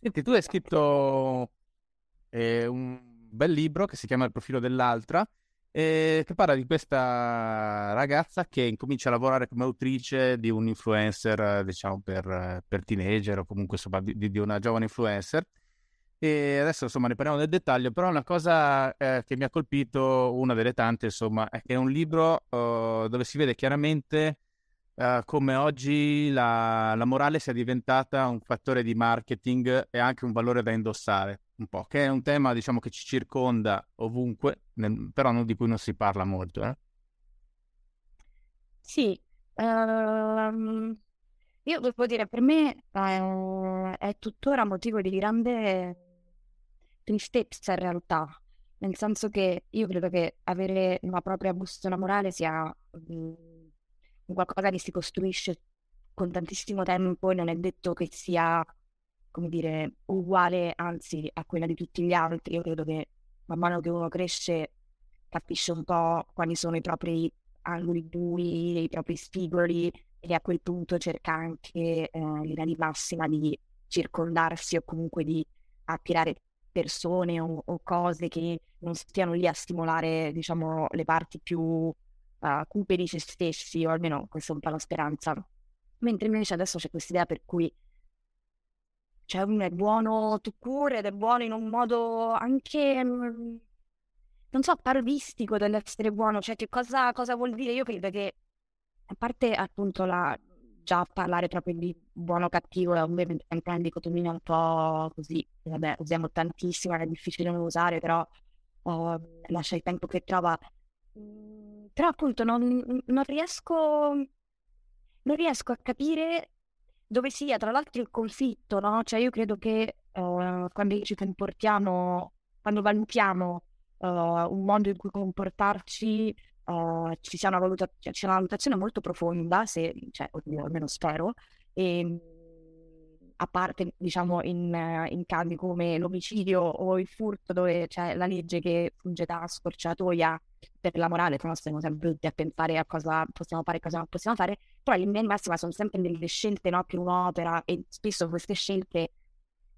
Senti, tu hai scritto eh, un bel libro che si chiama Il profilo dell'altra, eh, che parla di questa ragazza che incomincia a lavorare come autrice di un influencer, diciamo, per, per teenager o comunque insomma, di, di, una giovane influencer. E adesso insomma ne parliamo nel dettaglio, però una cosa eh, che mi ha colpito, una delle tante, insomma, è che è un libro uh, dove si vede chiaramente uh, come oggi la, la, morale sia diventata un fattore di marketing e anche un valore da indossare, un po', che è un tema diciamo che ci circonda ovunque, nel, però non, di cui non si parla molto. Eh? Sì, um, io devo dire, per me uh, è tuttora motivo di grande tristezza in realtà, nel senso che io credo che avere una propria bussola morale sia... Um, qualcosa che si costruisce con tantissimo tempo e non è detto che sia, come dire, uguale, anzi, a quella di tutti gli altri. Io credo che man mano che uno cresce capisce un po' quali sono i propri angoli bui, i propri spigoli e a quel punto cerca anche eh, l'idea di massima di circondarsi o comunque di attirare persone o, o, cose che non stiano lì a stimolare, diciamo, le parti più uh, cupe di se stessi, o almeno questa è un po' la speranza. Mentre invece adesso c'è questa idea per cui cioè uno è buono tu cure ed è buono in un modo anche, mm, non so, parodistico dell'essere buono, cioè che cosa, cosa vuol dire? Io credo che, a parte appunto la, già parlare proprio di buono o cattivo è ovviamente anche una dicotomia un po' così, vabbè, usiamo tantissimo, è difficile non usare, però uh, lascia il tempo che trova. Però appunto non, non, riesco, non riesco a capire dove sia tra l'altro il conflitto, no? Cioè io credo che uh, quando ci comportiamo, quando valutiamo uh, un modo in cui comportarci, uh, ci sia una valutazione molto profonda, se, cioè, oddio, almeno spero, e ehm, a parte diciamo in, in, casi come l'omicidio o il furto dove c'è la legge che funge da scorciatoia per la morale, però stiamo sempre tutti a pensare a cosa possiamo fare e cosa non possiamo fare, però in massima sono sempre delle scelte no, più un'opera e spesso queste scelte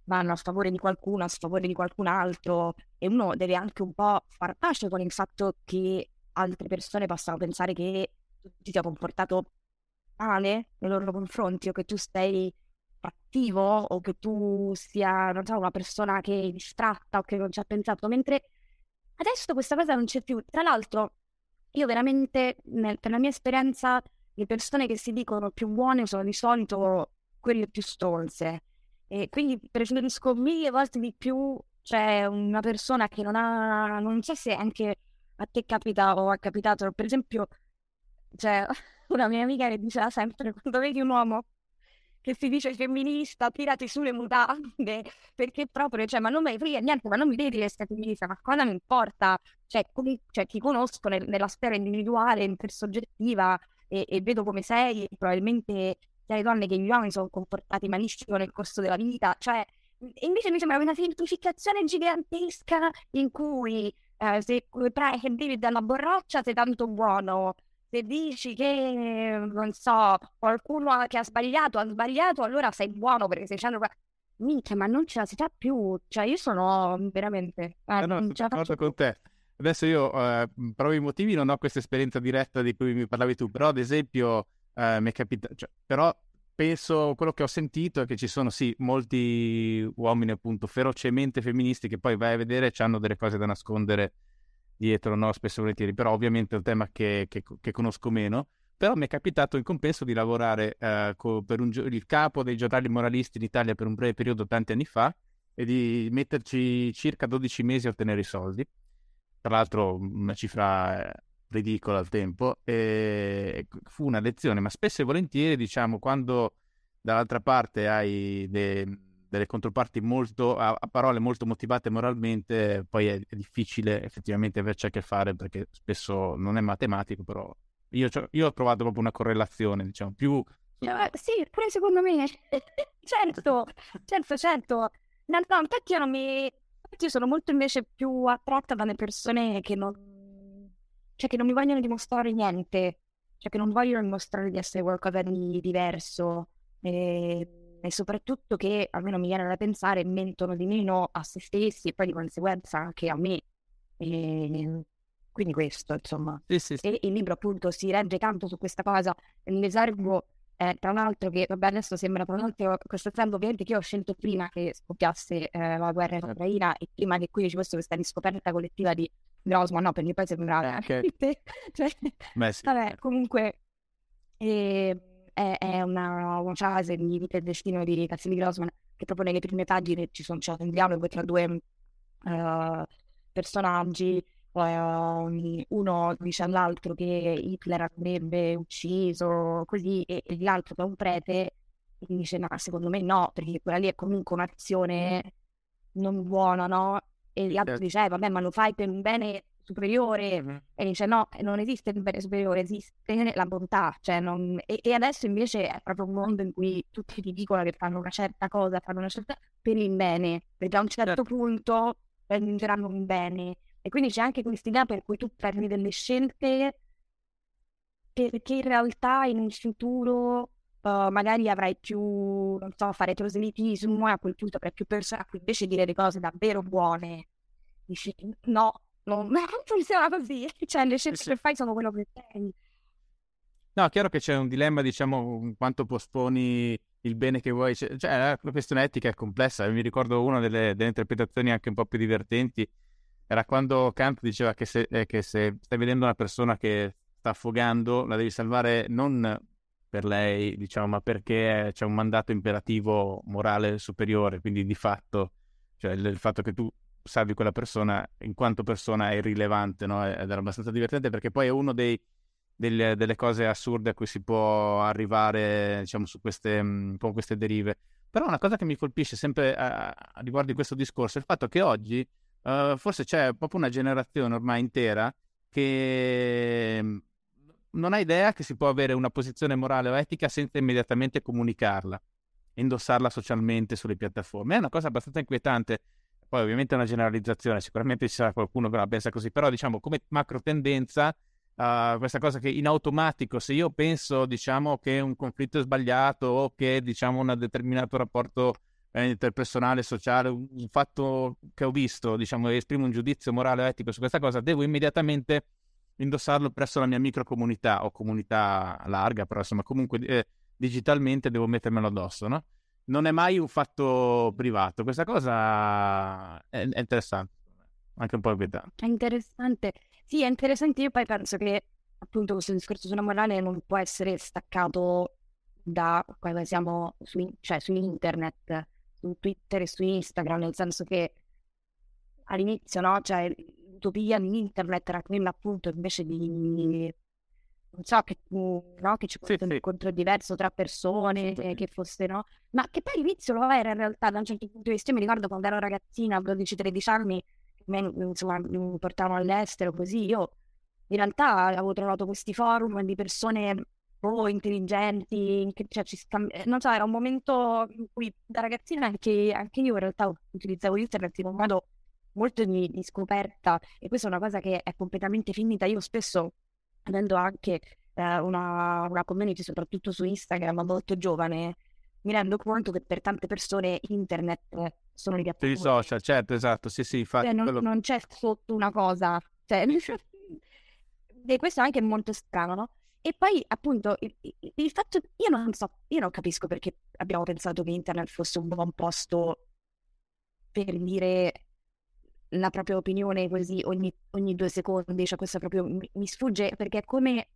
vanno a favore di qualcuno, a sfavore di qualcun altro e uno deve anche un po' far pace con il fatto che altre persone possano pensare che tu ti sia comportato male nei loro confronti o che tu stai attivo o che tu sia, non so, una persona che è distratta o che non ci ha pensato, mentre adesso questa cosa non c'è più. Tra l'altro, io veramente, nel, per la mia esperienza, le persone che si dicono più buone sono di solito quelle più stolze. E quindi preferisco mille volte di più, cioè una persona che non ha, non so se anche a te capita o ha capitato, per esempio, cioè una mia amica che diceva sempre quando vedi un uomo che si dice femminista, tirati sulle mutande, perché proprio, cioè, ma non mi frega niente, ma non mi devi essere femminista, ma cosa mi importa? Cioè, come, cioè ti conosco nel, nella sfera individuale, intersoggettiva, e, e vedo come sei, probabilmente le donne che gli uomini sono comportati malissimo nel corso della vita, cioè, invece mi sembra una semplificazione gigantesca in cui eh, se prendi dalla borraccia sei tanto buono, se dici che, non so, qualcuno che ha sbagliato ha sbagliato, allora sei buono perché sei dicendo... Minchia, ma non ce la si fa più. Cioè, io sono veramente... Eh, no, la faccio con te. Adesso io, eh, per i motivi, non ho questa esperienza diretta di cui mi parlavi tu, però ad esempio eh, mi è capitato... Cioè, però penso, quello che ho sentito è che ci sono sì molti uomini appunto ferocemente femministi che poi vai a vedere e hanno delle cose da nascondere dietro, no? Spesso e volentieri, però ovviamente è un tema che, che, che conosco meno. Però mi è capitato in compenso di lavorare eh, co- per un, il capo dei giornali moralisti in Italia per un breve periodo tanti anni fa e di metterci circa 12 mesi a ottenere i soldi. Tra l'altro una cifra eh, ridicola al tempo, e fu una lezione, ma spesso e volentieri, diciamo, quando dall'altra parte hai de- delle controparti molto, a-, a, parole molto motivate moralmente, poi è, è, difficile effettivamente averci a che fare perché spesso non è matematico, però io, io ho trovato proprio una correlazione, diciamo, più... Uh, sì, pure secondo me. certo, certo, certo. No, no, infatti io non mi... Io sono molto invece più attratta dalle persone che non cioè che non mi vogliono dimostrare niente, cioè che non vogliono dimostrare di essere qualcosa di diverso e, e soprattutto che, almeno mi viene da pensare, mentono di meno a se stessi e poi di conseguenza anche a me. E, quindi questo, insomma. Sì, sì, sì. E il libro appunto si regge tanto su questa cosa. L'esergo eh, tra l'altro che, vabbè, adesso sembra tra l'altro questo trend ovviamente che io ho scelto prima che scoppiasse eh, la guerra in certo. Ucraina e prima che qui ci fosse questa riscoperta collettiva di Grossman, no, perché poi sembra... Okay. cioè, Beh, sì. Vabbè, comunque eh, è, una, una frase di Vita e Destino di Cassini Grossman che proprio nelle prime pagine ci sono, c'è un dialogo tra due uh, personaggi uh, uno dice all'altro che Hitler avrebbe ucciso così e, e l'altro che è un prete dice no, secondo me no, perché quella lì è comunque un'azione non buona, no? E l'altro certo. dice, eh, vabbè, ma lo fai per un bene superiore e dice no, non esiste il bene superiore, esiste la bontà, cioè non... e, e, adesso invece è proprio un mondo in cui tutti ti dicono che fanno una certa cosa, fanno una certa per il bene, perché a un certo, certo. punto raggiungeranno un bene e quindi c'è anche questa idea per cui tu prendi delle scelte perché in realtà in un futuro uh, magari avrai più, non so, fare proselitismo e a quel punto avrai più persone a cui invece dire le cose davvero buone. Dici no, non, non funziona così, cioè le scelte sì. che fai sono quello che sei. No, è chiaro che c'è un dilemma, diciamo, quanto posponi il bene che vuoi. Cioè, la questione etica è complessa. Mi ricordo una delle, delle interpretazioni anche un po' più divertenti era quando Kant diceva che se, eh, che se, stai vedendo una persona che sta affogando, la devi salvare non per lei, diciamo, ma perché c'è un mandato imperativo morale superiore, quindi di fatto, cioè il, il fatto che tu salvi quella persona in quanto persona è irrilevante, no? Ed era abbastanza divertente perché poi è uno dei, delle, delle, cose assurde a cui si può arrivare, diciamo, su queste, mh, con queste derive. Però una cosa che mi colpisce sempre a, a riguardo di questo discorso è il fatto che oggi uh, forse c'è proprio una generazione ormai intera che mm, non ha idea che si può avere una posizione morale o etica senza immediatamente comunicarla, indossarla socialmente sulle piattaforme. È una cosa abbastanza inquietante. Poi ovviamente è una generalizzazione, sicuramente ci sarà qualcuno che la pensa così, però diciamo come macro tendenza uh, questa cosa che in automatico se io penso diciamo che un conflitto è sbagliato o che diciamo un determinato rapporto eh, interpersonale, sociale, un fatto che ho visto, diciamo, esprimo un giudizio morale o etico su questa cosa, devo immediatamente indossarlo presso la mia microcomunità o comunità larga, però insomma comunque eh, digitalmente devo mettermelo addosso, no? Non è mai un fatto privato. Questa cosa è, è interessante, anche un po' inquietante. È interessante. Sì, è interessante. Io poi penso che appunto questo discorso sulla morale non può essere staccato da quando siamo su, cioè, su internet su Twitter e su Instagram, nel senso che all'inizio, no, cioè l'utopia di internet era quella appunto invece di non so, che, no, che ci fosse sì, un incontro diverso tra persone, sì. che fosse, no? Ma che poi all'inizio lo era in realtà da un certo punto di vista. Io mi ricordo quando ero ragazzina, a 12-13 anni, me, insomma, mi portavano all'estero così, io in realtà avevo trovato questi forum di persone oh, intelligenti, cioè ci scambi- eh, non so, era un momento in cui da ragazzina anche, anche io in realtà utilizzavo internet in un modo molto di, di, scoperta e questa è una cosa che è completamente finita. Io spesso, avendo anche eh, una, una community, soprattutto su Instagram, molto giovane, mi rendo conto che per tante persone internet sono le piattaforme. I social, certo, esatto, sì, sì, infatti. Cioè, non, quello... non, c'è sotto una cosa, cioè, e questo anche è molto strano, no? E poi appunto il, il fatto, io non so, io non capisco perché abbiamo pensato che internet fosse un buon posto per dire la propria opinione così ogni, ogni due secondi, cioè questo proprio mi, mi sfugge perché è come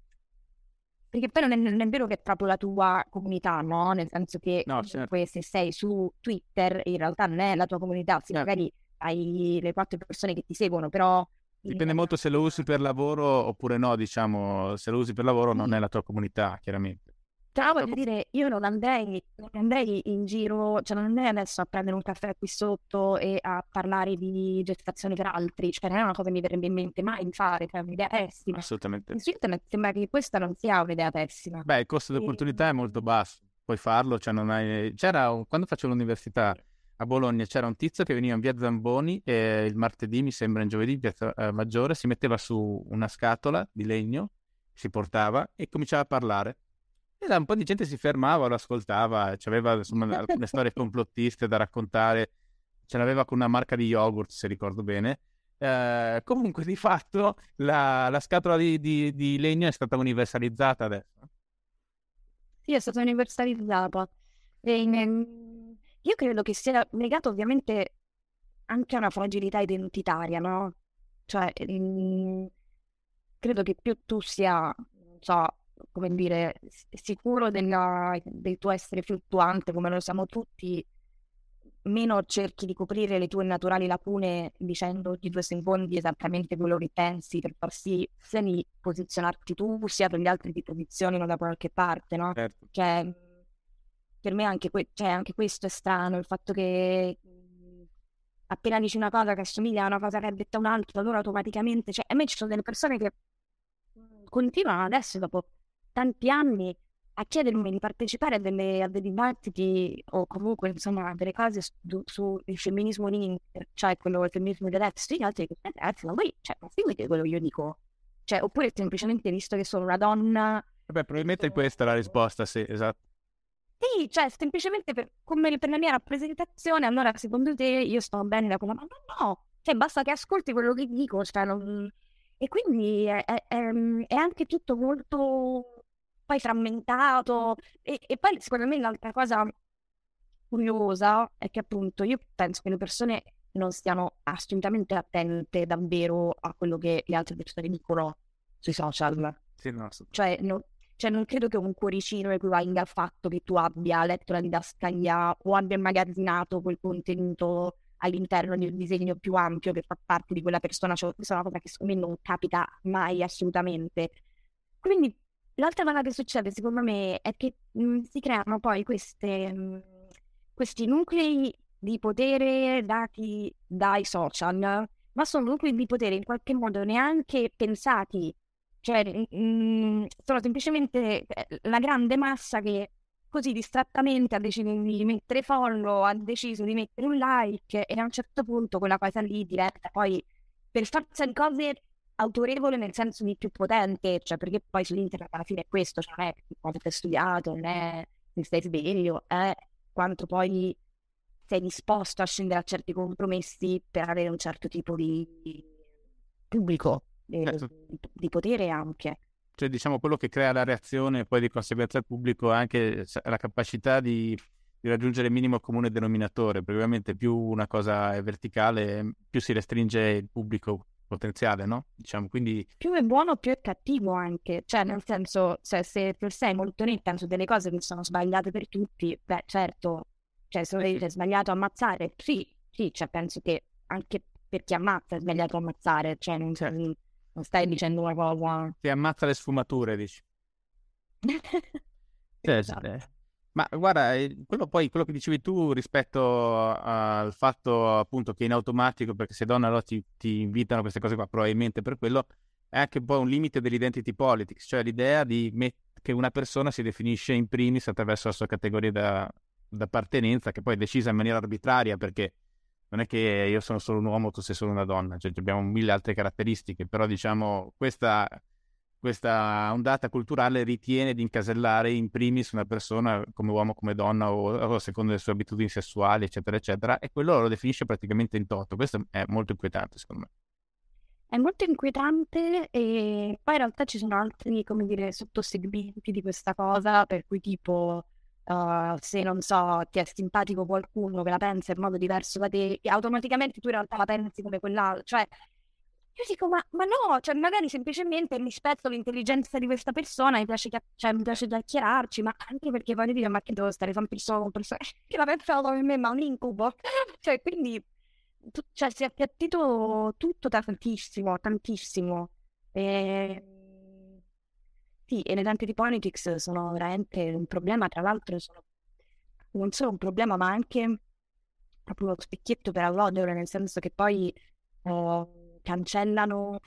perché poi non è, non è, vero che è proprio la tua comunità, no? Nel senso che no, certo. se sei su Twitter, in realtà non è la tua comunità, sì, certo. magari hai le quattro persone che ti seguono, però... Dipende molto se lo usi per lavoro oppure no, diciamo, se lo usi per lavoro non è la tua comunità, chiaramente. Cioè, voglio dire, io non andrei, non andrei in giro, cioè non andrei adesso a prendere un caffè qui sotto e a parlare di gestazione per altri, cioè non è una cosa che mi verrebbe in mente mai di fare, cioè è un'idea pessima. Assolutamente. Su internet sembra che questa non sia un'idea pessima. Beh, il costo di opportunità è molto basso, puoi farlo, cioè non hai... C'era, quando facevo l'università a Bologna, c'era un tizio che veniva in via Zamboni e il martedì, mi sembra, in giovedì, in piazza eh, Maggiore, si metteva su una scatola di legno, si portava e cominciava a parlare e un po' di gente si fermava, lo ascoltava, aveva insomma, alcune storie complottiste da raccontare, ce l'aveva con una marca di yogurt, se ricordo bene. Eh, comunque, di fatto, la, la scatola di, di, di, legno è stata universalizzata adesso. Sì, è stata universalizzata. E, io credo che sia legato ovviamente anche a una fragilità identitaria, no? Cioè, in... credo che più tu sia, non so, come dire, sicuro della, del tuo essere fluttuante come lo siamo tutti, meno cerchi di coprire le tue naturali lacune dicendo di due secondi esattamente quello che pensi per far sì sia di posizionarti tu sia per gli altri ti posizionino da qualche parte, no? Certo. Cioè, per me anche, que- cioè, anche questo è strano, il fatto che appena dici una cosa che assomiglia a una cosa che ha detta un altro, allora automaticamente, cioè, a me ci sono delle persone che continuano adesso dopo tanti anni a chiedermi di partecipare a, delle, a dei dibattiti o comunque insomma a delle cose sul su femminismo di cioè quello del femminismo gli altri che ragazzi, ma voi, cioè, ma seguite quello che io dico? Cioè, oppure semplicemente visto che sono una donna... Vabbè, probabilmente sono... questa è la risposta, sì, esatto. Sì, cioè, semplicemente per, come per la mia rappresentazione, allora secondo te io sto bene da quella... Ma no, cioè basta che ascolti quello che dico, cioè non... E quindi è, è, è anche tutto molto poi frammentato. E, e poi secondo me l'altra cosa curiosa è che appunto io penso che le persone non stiano assolutamente attente davvero a quello che le altre persone dicono sui social. Sì, no, cioè, no, cioè, non credo che un cuoricino equivalga al fatto che tu abbia letto la didascalia o abbia immagazzinato quel contenuto all'interno di un disegno più ampio che fa parte di quella persona. Cioè, questa è una cosa che secondo me non capita mai assolutamente. Quindi L'altra cosa che succede, secondo me, è che mh, mhmm, si creano poi queste, mh, mhmm, questi nuclei di potere dati dai social, ma sono nuclei di potere in qualche modo neanche pensati, cioè mh, mhmm, sono semplicemente eh, la grande massa che così distrattamente ha deciso di mettere follow, ha deciso di mettere un like e a un certo punto quella cosa lì diventa poi per forza di cose autorevole nel senso di più potente, cioè perché poi su internet alla fine è questo, cioè non è quanto hai studiato, non è se stai sveglio, è quanto poi sei disposto a scendere a certi compromessi per avere un certo tipo di pubblico, di, certo. di potere anche. Cioè diciamo quello che crea la reazione e poi di conseguenza il pubblico è anche la capacità di di raggiungere il minimo comune denominatore, perché ovviamente più una cosa è verticale, più si restringe il pubblico potenziale, no? Diciamo, quindi... Più è buono, più è cattivo anche. Cioè, nel senso, cioè, se per sei molto netta su delle cose che sono sbagliate per tutti, beh, certo, cioè, se è sbagliato ammazzare, sì, sì, cioè, penso che anche per chi ammazza è sbagliato ammazzare, cioè, non, certo. non stai dicendo una cosa... Ti ammazza le sfumature, dici. esatto. Ma guarda, eh, quello poi, quello che dicevi tu rispetto al fatto appunto che in automatico, perché se donna allora ti, ti invitano queste cose qua, probabilmente per quello, è anche un po' un limite dell'identity politics, cioè l'idea met- che una persona si definisce in primis attraverso la sua categoria da, d'appartenenza, che poi è decisa in maniera arbitraria, perché non è che io sono solo un uomo, tu sei solo una donna, cioè abbiamo mille altre caratteristiche, però diciamo questa questa ondata culturale ritiene di incasellare in primis una persona come uomo, come donna o, o secondo le sue abitudini sessuali, eccetera, eccetera, e quello lo definisce praticamente in toto. Questo è molto inquietante, secondo me. è molto inquietante e poi in realtà ci sono altri, come dire, sottosegmenti di questa cosa, per cui tipo uh, se non so, ti è simpatico qualcuno che la pensa in modo diverso da te, automaticamente tu in realtà la pensi come quell'altro, cioè io dico, ma, ma, no, cioè magari semplicemente rispetto l'intelligenza di questa persona, mi piace, cioè, mi piace chiacchierarci, ma anche perché voglio dire, ma che devo stare sempre solo con persone che la pensano come me, ma un incubo. cioè, quindi tu, cioè, si è appiattito tutto tantissimo, tantissimo. E... Sì, e le lenti di Politics sono veramente un problema, tra l'altro sono non solo un problema, ma anche proprio uno specchietto per allodere, nel senso che poi eh, cancellano,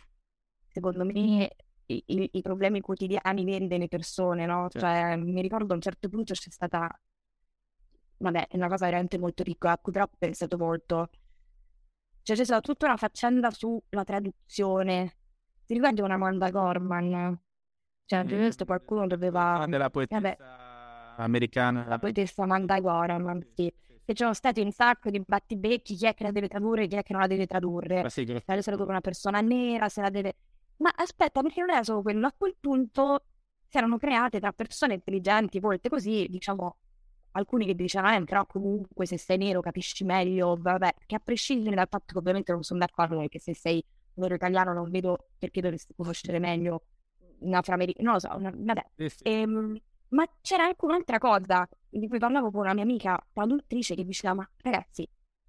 secondo me, i, i, i, problemi quotidiani veri delle persone, no? Certo. Cioè, mi ricordo a un certo punto c'è stata, vabbè, è una cosa veramente molto piccola, a cui però ho pensato molto, cioè, c'è stata tutta una faccenda sulla traduzione. Ti ricordi una Amanda Gorman? Cioè, mm. questo qualcuno doveva... Ah, della poetessa Vabbè, americana. La poetessa Amanda Gorman, sì. Che c'erano stati un sacco di battibecchi, chi è che la deve tradurre e chi è che non la deve tradurre. Ma sì, che... Se la deve una persona nera, se la deve... Ma aspetta, perché non era solo quello. A quel punto si erano create tra persone intelligenti, volte così, diciamo, alcuni che dicevano, eh, però comunque se sei nero capisci meglio, vabbè, che a prescindere dal fatto che ovviamente non sono d'accordo perché se sei nero italiano non vedo perché dovresti conoscere meglio un afroamericano, non lo so, una, vabbè. Sì, sì. Ehm, ma c'era anche un'altra cosa di cui parlavo con una mia amica traduttrice che diceva, ma ragazzi,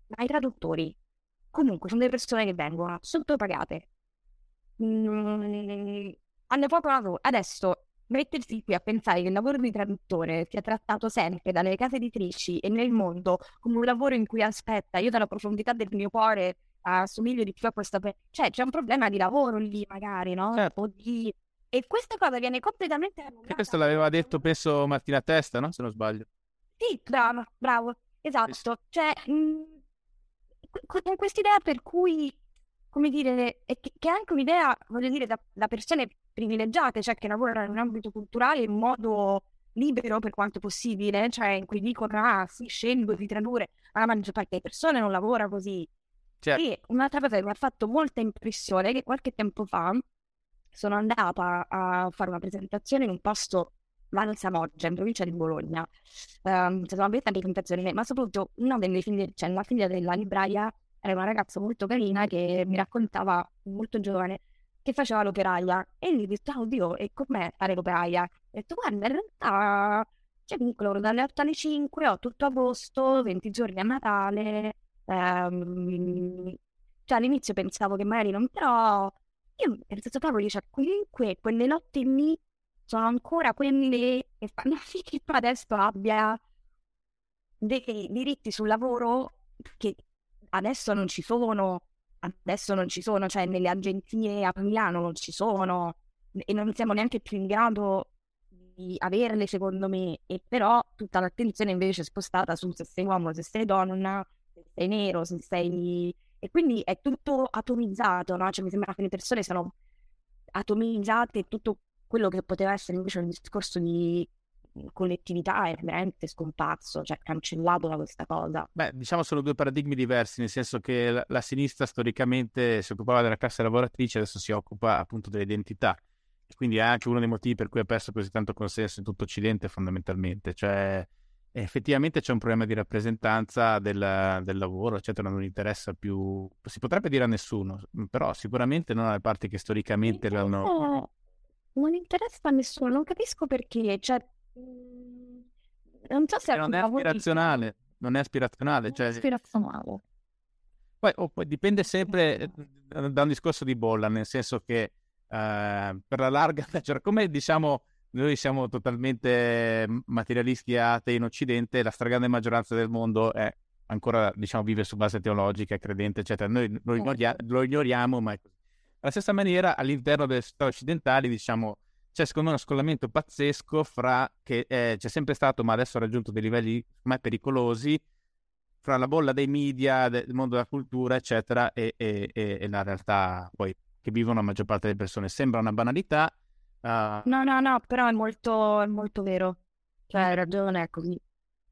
ma i traduttori comunque sono delle persone che vengono sottopagate, mm, hanno poco lavoro, adesso mettersi qui a pensare che il lavoro di traduttore sia trattato sempre dalle case editrici e nel mondo come un lavoro in cui aspetta, io dalla profondità del mio cuore assomiglio di più a questa persona, cioè c'è un problema di lavoro lì magari, no? Certo. O di... E questa cosa viene completamente annullata. Questo l'aveva detto, penso, Martina Testa, no? Se non sbaglio. Sì, bravo, bravo, esatto. Cioè, mh, mm, con quest'idea per cui, come dire, è che, che è anche un'idea, voglio dire, da, da persone privilegiate, cioè che lavorano in un ambito culturale in modo libero per quanto possibile, cioè in cui dicono ah sì, scelgo di tradurre, ma la maggior parte delle persone non lavora così. Certo. E un'altra cosa che mi ha fatto molta impressione è che qualche tempo fa sono andata a fare una presentazione in un posto Val Samoggia, in provincia di Bologna. Um, sono una bella presentazione, ma soprattutto una delle figlie, cioè la figlia della libraia era una ragazza molto carina che mi raccontava, molto giovane, che faceva l'operaia e gli disse, oh, oddio, e com'è fare l'operaia? Ho detto, guarda, in realtà c'è piccolo, dalle 8 alle 5, ho tutto agosto, 20 giorni a Natale, ehm, cioè all'inizio pensavo che magari non, però io ho pensato proprio, cioè, comunque quelle notti lì sono ancora quelle che fanno sì che adesso abbia dei diritti sul lavoro che adesso non ci sono adesso non ci sono, cioè nelle agenzie a Milano non ci sono e non siamo neanche più in grado di averle secondo me, e però tutta l'attenzione invece è spostata su se sei uomo, se sei donna, se sei nero, se sei... e quindi è tutto atomizzato, no? Cioè mi sembra che le persone sono atomizzate tutto quello che poteva essere invece un discorso di collettività è veramente scomparso, cioè cancellato da questa cosa. Beh, diciamo sono due paradigmi diversi, nel senso che la, la sinistra storicamente si occupava della classe lavoratrice, adesso si occupa appunto dell'identità. Quindi è anche uno dei motivi per cui ha perso così tanto consenso in tutto Occidente fondamentalmente. Cioè, effettivamente c'è un problema di rappresentanza del, del lavoro, eccetera, non interessa più, si potrebbe dire a nessuno, però sicuramente non alle parti che storicamente l'hanno... Non interessa a nessuno, non capisco perché, cioè Mhmm, non so se non è aspirazionale, non è aspirazionale. Cioè... aspirazionale. Poi, oh, poi, dipende sempre eh, da un discorso di bolla, nel senso che eh, per la larga, cioè, come diciamo, noi siamo totalmente materialisti atei in Occidente, la stragrande maggioranza del mondo è ancora, diciamo, vive su base teologica, è credente, eccetera. Noi lo, certo. ignoria- lo ignoriamo, ma è così. Alla stessa maniera, all'interno delle società occidentali, diciamo, c'è secondo me uno scollamento pazzesco fra che eh, c'è sempre stato, ma adesso ha raggiunto dei livelli mai pericolosi, fra la bolla dei media, del mondo della cultura, eccetera, e, e, e, e la realtà poi che vivono la maggior parte delle persone. Sembra una banalità. Uh... No, no, no, però è molto, è molto vero. Cioè, hai ragione, è così.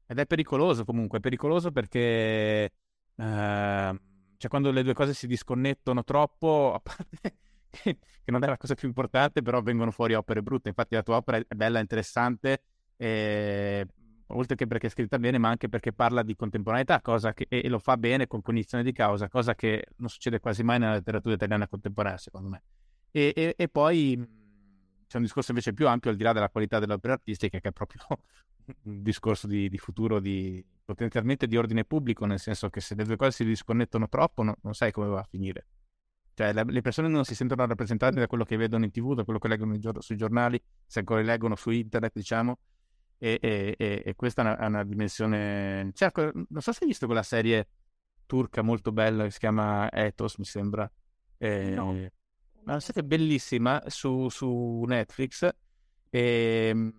Ed è pericoloso comunque, è pericoloso perché uh, cioè quando le due cose si disconnettono troppo, a parte che non è la cosa più importante, però vengono fuori opere brutte. Infatti la tua opera è bella, interessante, eh, oltre che perché è scritta bene, ma anche perché parla di contemporaneità, cosa che, e lo fa bene con cognizione di causa, cosa che non succede quasi mai nella letteratura italiana contemporanea, secondo me. E, e, e poi c'è un discorso invece più ampio al di là della qualità delle opere artistiche, che è proprio un discorso di, di futuro di, potenzialmente di ordine pubblico, nel senso che se le due cose si disconnettono troppo, no, non sai come va a finire. Cioè, la, le persone non si sentono rappresentate da quello che vedono in tv, da quello che leggono gior- sui giornali, se ancora leggono su internet, diciamo. E, e, e, e questa è una, è una, dimensione. Certo, non so se hai visto quella serie turca molto bella che si chiama Ethos, mi sembra. Eh, no. Una serie bellissima su, su Netflix. E, ehm,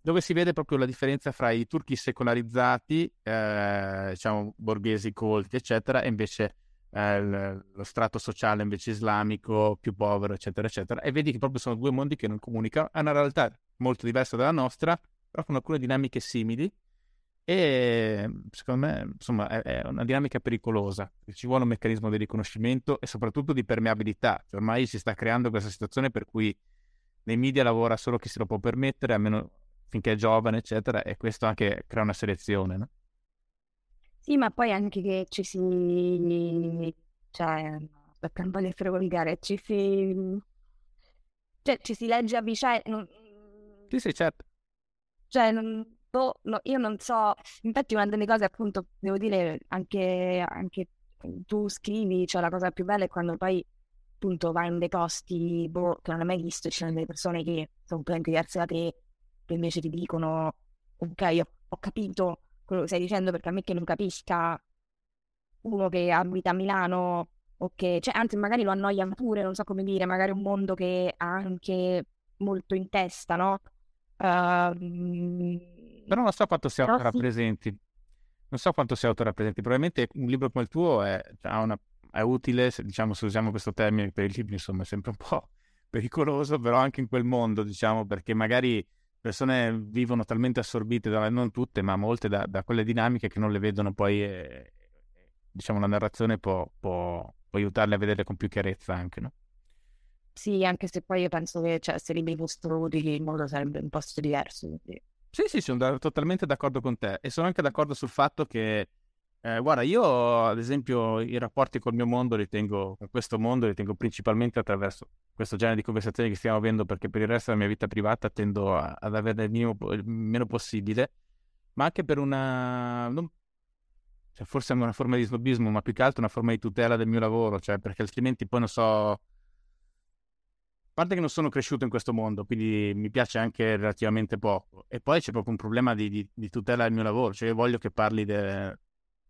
dove si vede proprio la differenza fra i turchi secolarizzati, eh, diciamo borghesi colti, eccetera, e invece eh, lo strato sociale invece islamico, più povero, eccetera, eccetera. E vedi che proprio sono due mondi che non comunicano, hanno una realtà molto diversa dalla nostra, però con alcune dinamiche simili. E secondo me, insomma, è, è una dinamica pericolosa. Ci vuole un meccanismo di riconoscimento e soprattutto di permeabilità. Cioè, ormai si sta creando questa situazione per cui nei media lavora solo chi se lo può permettere, almeno finché è giovane, eccetera, e questo anche crea una selezione, no? Sì, ma poi anche che ci si... cioè, aspetta, non essere volgare, ci si... cioè, ci si legge a vicenda... Non... Sì, sì, certo. Cioè, non... Boh, no, io non so... Infatti una delle cose, appunto, devo dire, anche, anche tu scrivi, cioè la cosa più bella è quando poi, appunto, vai in dei posti, boh, che non hai mai visto, ci sono delle persone che sono completamente diverse da te, che invece ti dicono, ok, ho, ho capito quello che stai dicendo perché a me che non capisca uno che abita a Milano o che, cioè, anzi magari lo annoia pure, non so come dire, magari un mondo che ha anche molto in testa, no? Uh, Però non so quanto si autorappresenti. Sì. Non so quanto si autorappresenti. Probabilmente un libro come il tuo è, una, è utile, se, diciamo, se usiamo questo termine per i libri, insomma, è sempre un po' pericoloso, però anche in quel mondo, diciamo, perché magari persone vivono talmente assorbite, da, non tutte, ma molte, da, da, quelle dinamiche che non le vedono poi, eh, diciamo, la narrazione può, può, può, aiutarle a vedere con più chiarezza anche, no? Sì, anche se poi io penso che cioè, se libri fossero utili il mondo sarebbe un posto diverso. Quindi... Sì, sì, sono da, totalmente d'accordo con te e sono anche d'accordo sul fatto che eh, guarda, io ad esempio i rapporti col mio mondo li tengo, con questo mondo li tengo principalmente attraverso questo genere di conversazioni che stiamo avendo perché per il resto della mia vita privata tendo a, ad averne il, minimo, il meno possibile, ma anche per una... Non, cioè forse è una forma di snobismo, ma più che altro una forma di tutela del mio lavoro, cioè perché altrimenti poi non so... Parte che non sono cresciuto in questo mondo, quindi mi piace anche relativamente poco. E poi c'è proprio un problema di, di, di tutela del mio lavoro, cioè io voglio che parli de,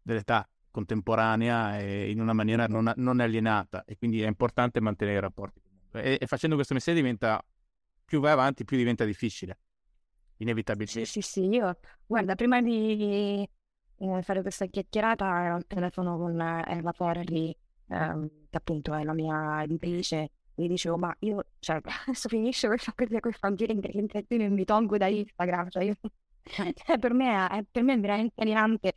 dell'età contemporanea e in una maniera non, non, alienata e quindi è importante mantenere i rapporti. E, e, facendo questo mestiere diventa, più vai avanti, più diventa difficile, inevitabilmente. Sì, sì, sì, io, guarda, prima di eh, fare questa chiacchierata ero al telefono con Eva Forri, ehm, che appunto è la mia editrice, gli dicevo, ma io, cioè, adesso finisce questa cosa, questa giro in mi tolgo da Instagram, cioè io cioè, per, me è, per me è veramente alienante.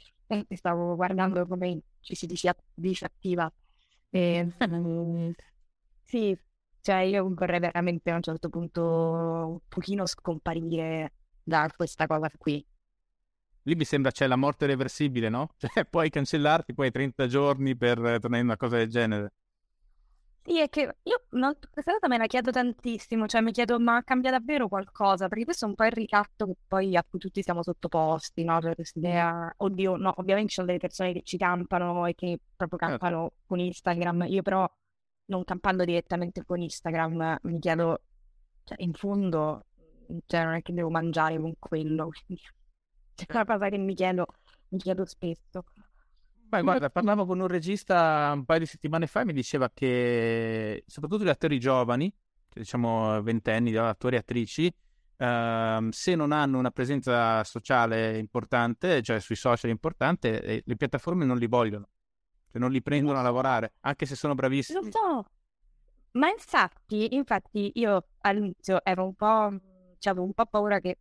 Stavo guardando come ci si disattiva. E, um, sì, cioè io vorrei veramente a un certo punto un pochino scomparire da questa cosa qui. Lì mi sembra c'è la morte reversibile, no? Cioè puoi cancellarti poi 30 giorni per tornare in una cosa del genere. Sì, è che io non, questa cosa me la chiedo tantissimo, cioè mi chiedo, ma cambia davvero qualcosa? Perché questo è un po' il ricatto che poi a cui tutti siamo sottoposti, no? Cioè questa idea, oddio, no, ovviamente ci sono delle persone che ci campano e che proprio certo. campano certo. con Instagram, io però non campando direttamente con Instagram mi chiedo, cioè in fondo, cioè non è che devo mangiare con quello, quindi è una cosa che mi chiedo, mi chiedo spesso. Beh, guarda, parlavo con un regista un paio di settimane fa e mi diceva che soprattutto gli attori giovani, diciamo ventenni, attori e attrici, Uh, se non hanno una presenza sociale importante, cioè sui social importante, eh, le piattaforme non li vogliono, cioè non li prendono a lavorare, anche se sono bravissimi. Lo so, ma infatti, infatti io all'inizio ero un po', cioè, avevo un po' paura che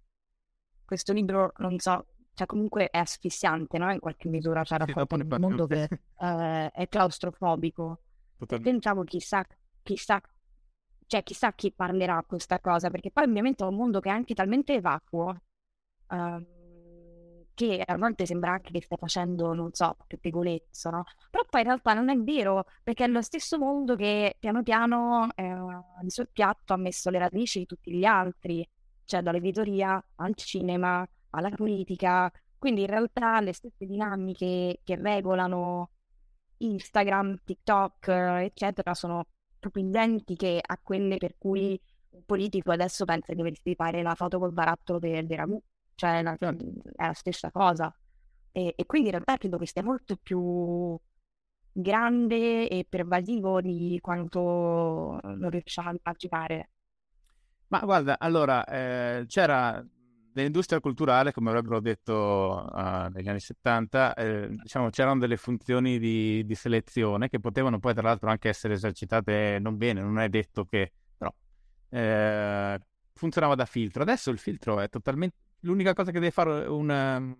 questo libro, non so, cioè comunque è asfissiante, no? In qualche misura, cioè Sì, un mondo che eh, è claustrofobico. Totalmente. pensavo chissà, chissà, cioè chissà chi parlerà questa cosa, perché poi ovviamente è un mondo che è anche talmente vacuo ehm, che a volte sembra anche che stia facendo, non so, pettegolezzo, no? Però poi in realtà non è vero, perché è lo stesso mondo che piano piano eh, di sul piatto ha messo le radici di tutti gli altri, cioè dall'editoria al cinema, alla politica. Quindi in realtà le stesse dinamiche che regolano Instagram, TikTok, eh, eccetera, sono proprio identiche a quelle per cui un politico adesso pensa di doversi fare la foto col barattolo per il ragù, cioè la- è la stessa cosa. E, e quindi in realtà credo che sia molto più grande e pervasivo di quanto non riusciamo a immaginare. Ma guarda, allora, eh, c'era nell'industria culturale, come avrebbero detto ah, negli anni 70, eh, diciamo, c'erano delle funzioni di, di selezione che potevano poi, tra l'altro, anche essere esercitate non bene, non è detto che, però, eh, funzionava da filtro. Adesso il filtro è totalmente... L'unica cosa che deve fare un,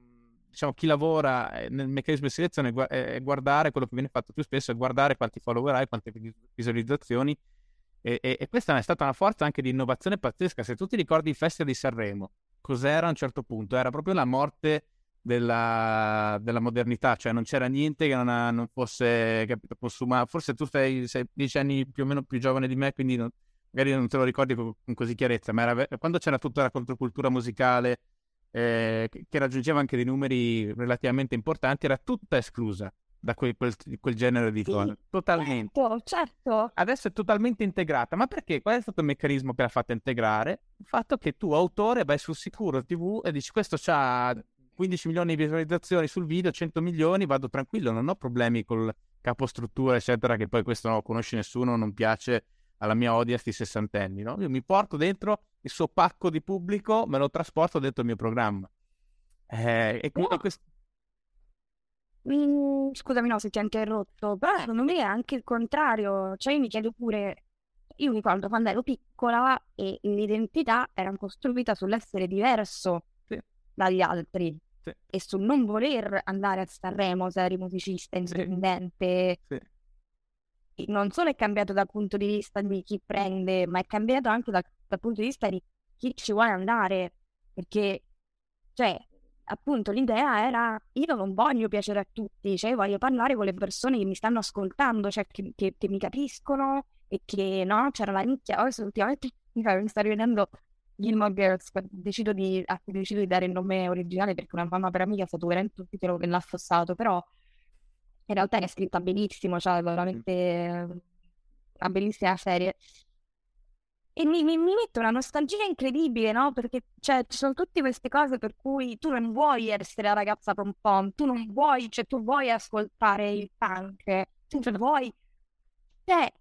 diciamo, chi lavora eh, nel meccanismo di selezione è gua- è guardare, quello che viene fatto più spesso è guardare quanti follower hai, quante vis- visualizzazioni e, e- e questa è stata una forza anche di innovazione pazzesca. Se tu ti ricordi il Festival di Sanremo, cos'era a un certo punto? Era proprio la morte della, della modernità, cioè non c'era niente che non, ha- non fosse capito, consumato. Forse tu sei, sei dieci anni più o meno più giovane di me, quindi non- magari non te lo ricordi con, con così chiarezza, ma era quando c'era tutta la controcultura musicale eh, che, che raggiungeva anche dei numeri relativamente importanti, era tutta esclusa da quel, quel- quel genere di Sì. cose. Totalmente. Certo, certo. Adesso è totalmente integrata, ma perché? Qual è stato il meccanismo che l'ha fatta integrare? Il fatto che tu, autore, vai sul sicuro TV e dici questo ha 15 milioni di visualizzazioni sul video, 100 milioni, vado tranquillo, non ho problemi col capostruttura, eccetera, che poi questo non lo conosce nessuno, non piace alla mia audience di sessantenni, no? Io mi porto dentro il suo pacco di pubblico, me lo trasporto dentro il mio programma. Eh, e quindi No. questo... Mm, scusami, no, se ti ho interrotto, però secondo me è anche il contrario. Cioè, io mi chiedo pure, io mi ricordo quando ero piccola e l'identità era costruita sull'essere diverso Sì. dagli altri Sì. e sul non voler andare a Sanremo se eri musicista indipendente. Sì. Non solo è cambiato dal punto di vista di chi prende, ma è cambiato anche dal, dal punto di vista di chi ci vuole andare. Perché, cioè, appunto, l'idea era io non voglio piacere a tutti, cioè voglio parlare con le persone che mi stanno ascoltando, cioè che, che- che mi capiscono e che no, c'era la nicchia. Adesso ultimamente mi sta rivedendo Gilmore Girls, decido di, a cui decido di dare il nome originale perché una mamma per amica è stato veramente un titolo che l'ha affossato, però in realtà è scritta benissimo, cioè veramente una bellissima serie. E mi, mi, mi mette una nostalgia incredibile, no? Perché cioè, ci sono tutte queste cose per cui tu non vuoi essere la ragazza pom pom, tu non vuoi, cioè tu vuoi ascoltare il punk, tu non vuoi, cioè,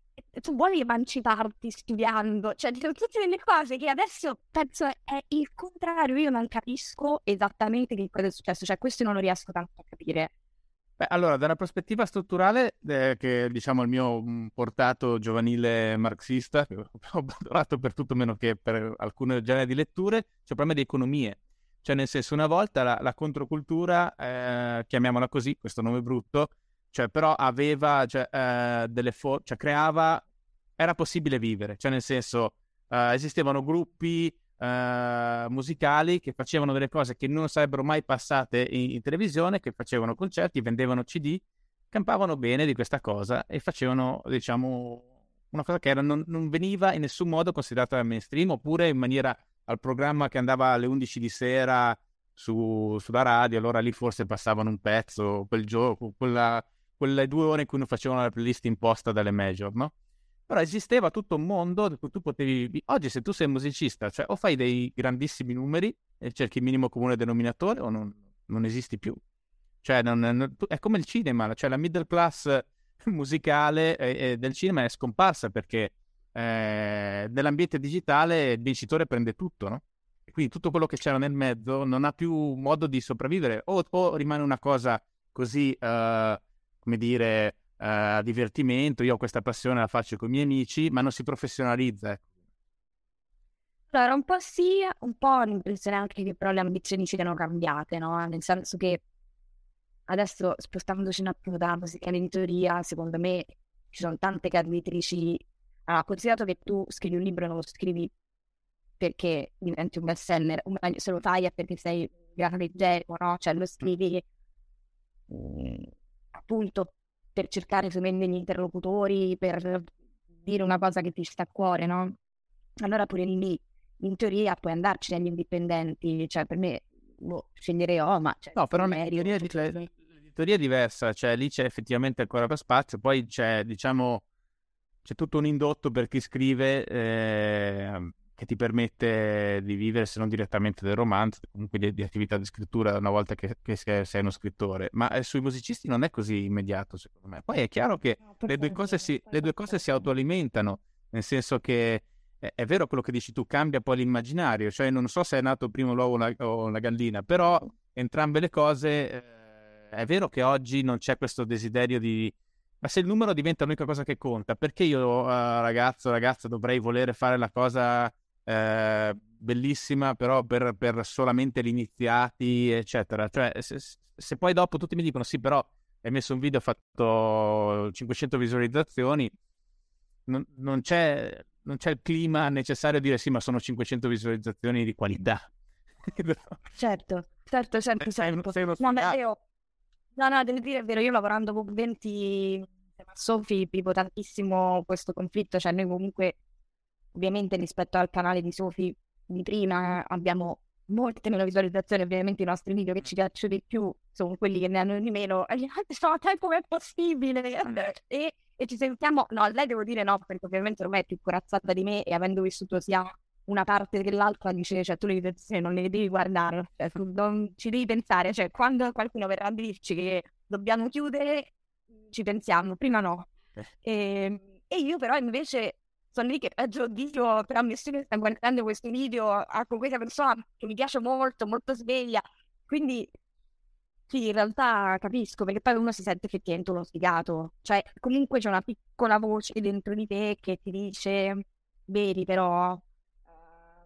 tu vuoi emanciparti studiando, cioè ci sono tutte delle cose che adesso penso è il contrario, io non capisco esattamente che cosa è successo, cioè questo non lo riesco tanto a capire. Beh, allora, da una prospettiva strutturale, eh, che diciamo il mio mh, portato giovanile marxista, che ho adorato per tutto meno che per alcune generi di letture, c'è un problema di economie. Cioè, nel senso, una volta la, la controcultura, eh, chiamiamola così, questo nome brutto, cioè, però aveva, cioè, eh, delle for- cioè, creava, era possibile vivere. Cioè, nel senso, eh, esistevano gruppi eh, musicali che facevano delle cose che non sarebbero mai passate in, in televisione, che facevano concerti, vendevano CD, campavano bene di questa cosa e facevano, diciamo, una cosa che era, non, non veniva in nessun modo considerata mainstream, oppure in maniera al programma che andava alle 11 di sera su, sulla radio, allora lì forse passavano un pezzo, quel gioco, quella, quelle due ore in cui non facevano la playlist imposta dalle major, no? Però esisteva tutto un mondo in cui tu potevi... Oggi se tu sei musicista, cioè o fai dei grandissimi numeri e cerchi il minimo comune denominatore o non, non esisti più. Cioè non, non- è come il cinema, cioè la middle class musicale eh, del cinema è scomparsa perché eh, nell'ambiente digitale il vincitore prende tutto, no? E quindi tutto quello che c'era nel mezzo non ha più modo di sopravvivere o, o rimane una cosa così, eh, come dire, a divertimento, io ho questa passione, la faccio con i miei amici, ma non si professionalizza. ecco. Allora, un po' sì, un po' l'impressione anche che però le ambizioni siano cambiate, no? Nel senso che adesso spostandoci un attimo dalla musica all'editoria, secondo me ci sono tante editrici. Allora, considerato che tu scrivi un libro e non lo scrivi perché diventi un best seller, se lo fai è perché sei un grande genico, no? Cioè lo scrivi mh, appunto per cercare se gli interlocutori, per dire una cosa che ti sta a cuore, no? Allora pure lì, in teoria, puoi andarci negli indipendenti, cioè per me boh, sceglierei oh, ma... Cioè, no, però l'editoria, l'editoria è diversa, cioè lì c'è effettivamente ancora per spazio, poi c'è, diciamo, c'è tutto un indotto per chi scrive eh, che ti permette di vivere, se non direttamente del romanzo, comunque di, di attività di scrittura una volta che, che, sei uno scrittore. Ma eh, sui musicisti non è così immediato, secondo me. Poi è chiaro che no, le, due cose si, le due cose si autoalimentano, nel senso che è, è, vero quello che dici tu, cambia poi l'immaginario, cioè non so se è nato prima l'uovo o la, o la gallina, però entrambe le cose... Eh, è vero che oggi non c'è questo desiderio di, ma se il numero diventa l'unica cosa che conta, perché io, uh, ragazzo, ragazza, dovrei volere fare la cosa eh, bellissima, però per, per, solamente gli iniziati, eccetera. Cioè, se, se, poi dopo tutti mi dicono sì, però hai messo un video, ha fatto 500 visualizzazioni, non, non, c'è, non c'è il clima necessario a dire sì, ma sono 500 visualizzazioni di qualità. certo, certo, certo. certo. Sei, sei uno no, io... no, no, devo dire è vero, io lavorando con 20 Sofi vivo tantissimo questo conflitto, cioè noi comunque Ovviamente rispetto al canale di Sofi di prima abbiamo molte meno visualizzazioni, ovviamente i nostri video che ci piacciono di più sono quelli che ne hanno di meno. E gli altri sono, dai, com'è possibile? E, e ci sentiamo, no, lei devo dire no, perché ovviamente ormai è più corazzata di me e avendo vissuto sia una parte che l'altra dice, cioè tu le visualizzazioni non le devi guardare, cioè non ci devi pensare, cioè quando qualcuno verrà a dirci che dobbiamo chiudere, ci pensiamo, prima no. Eh. E, ehm, e io però invece sono lì che peggio oddio, però nessuno sta guardando questo video ah, con questa persona che mi piace molto, molto sveglia. Quindi sì, in realtà capisco, perché poi uno si sente effettivamente uno sfigato. Cioè, comunque c'è una piccola voce dentro di te che ti dice, vedi però, uh,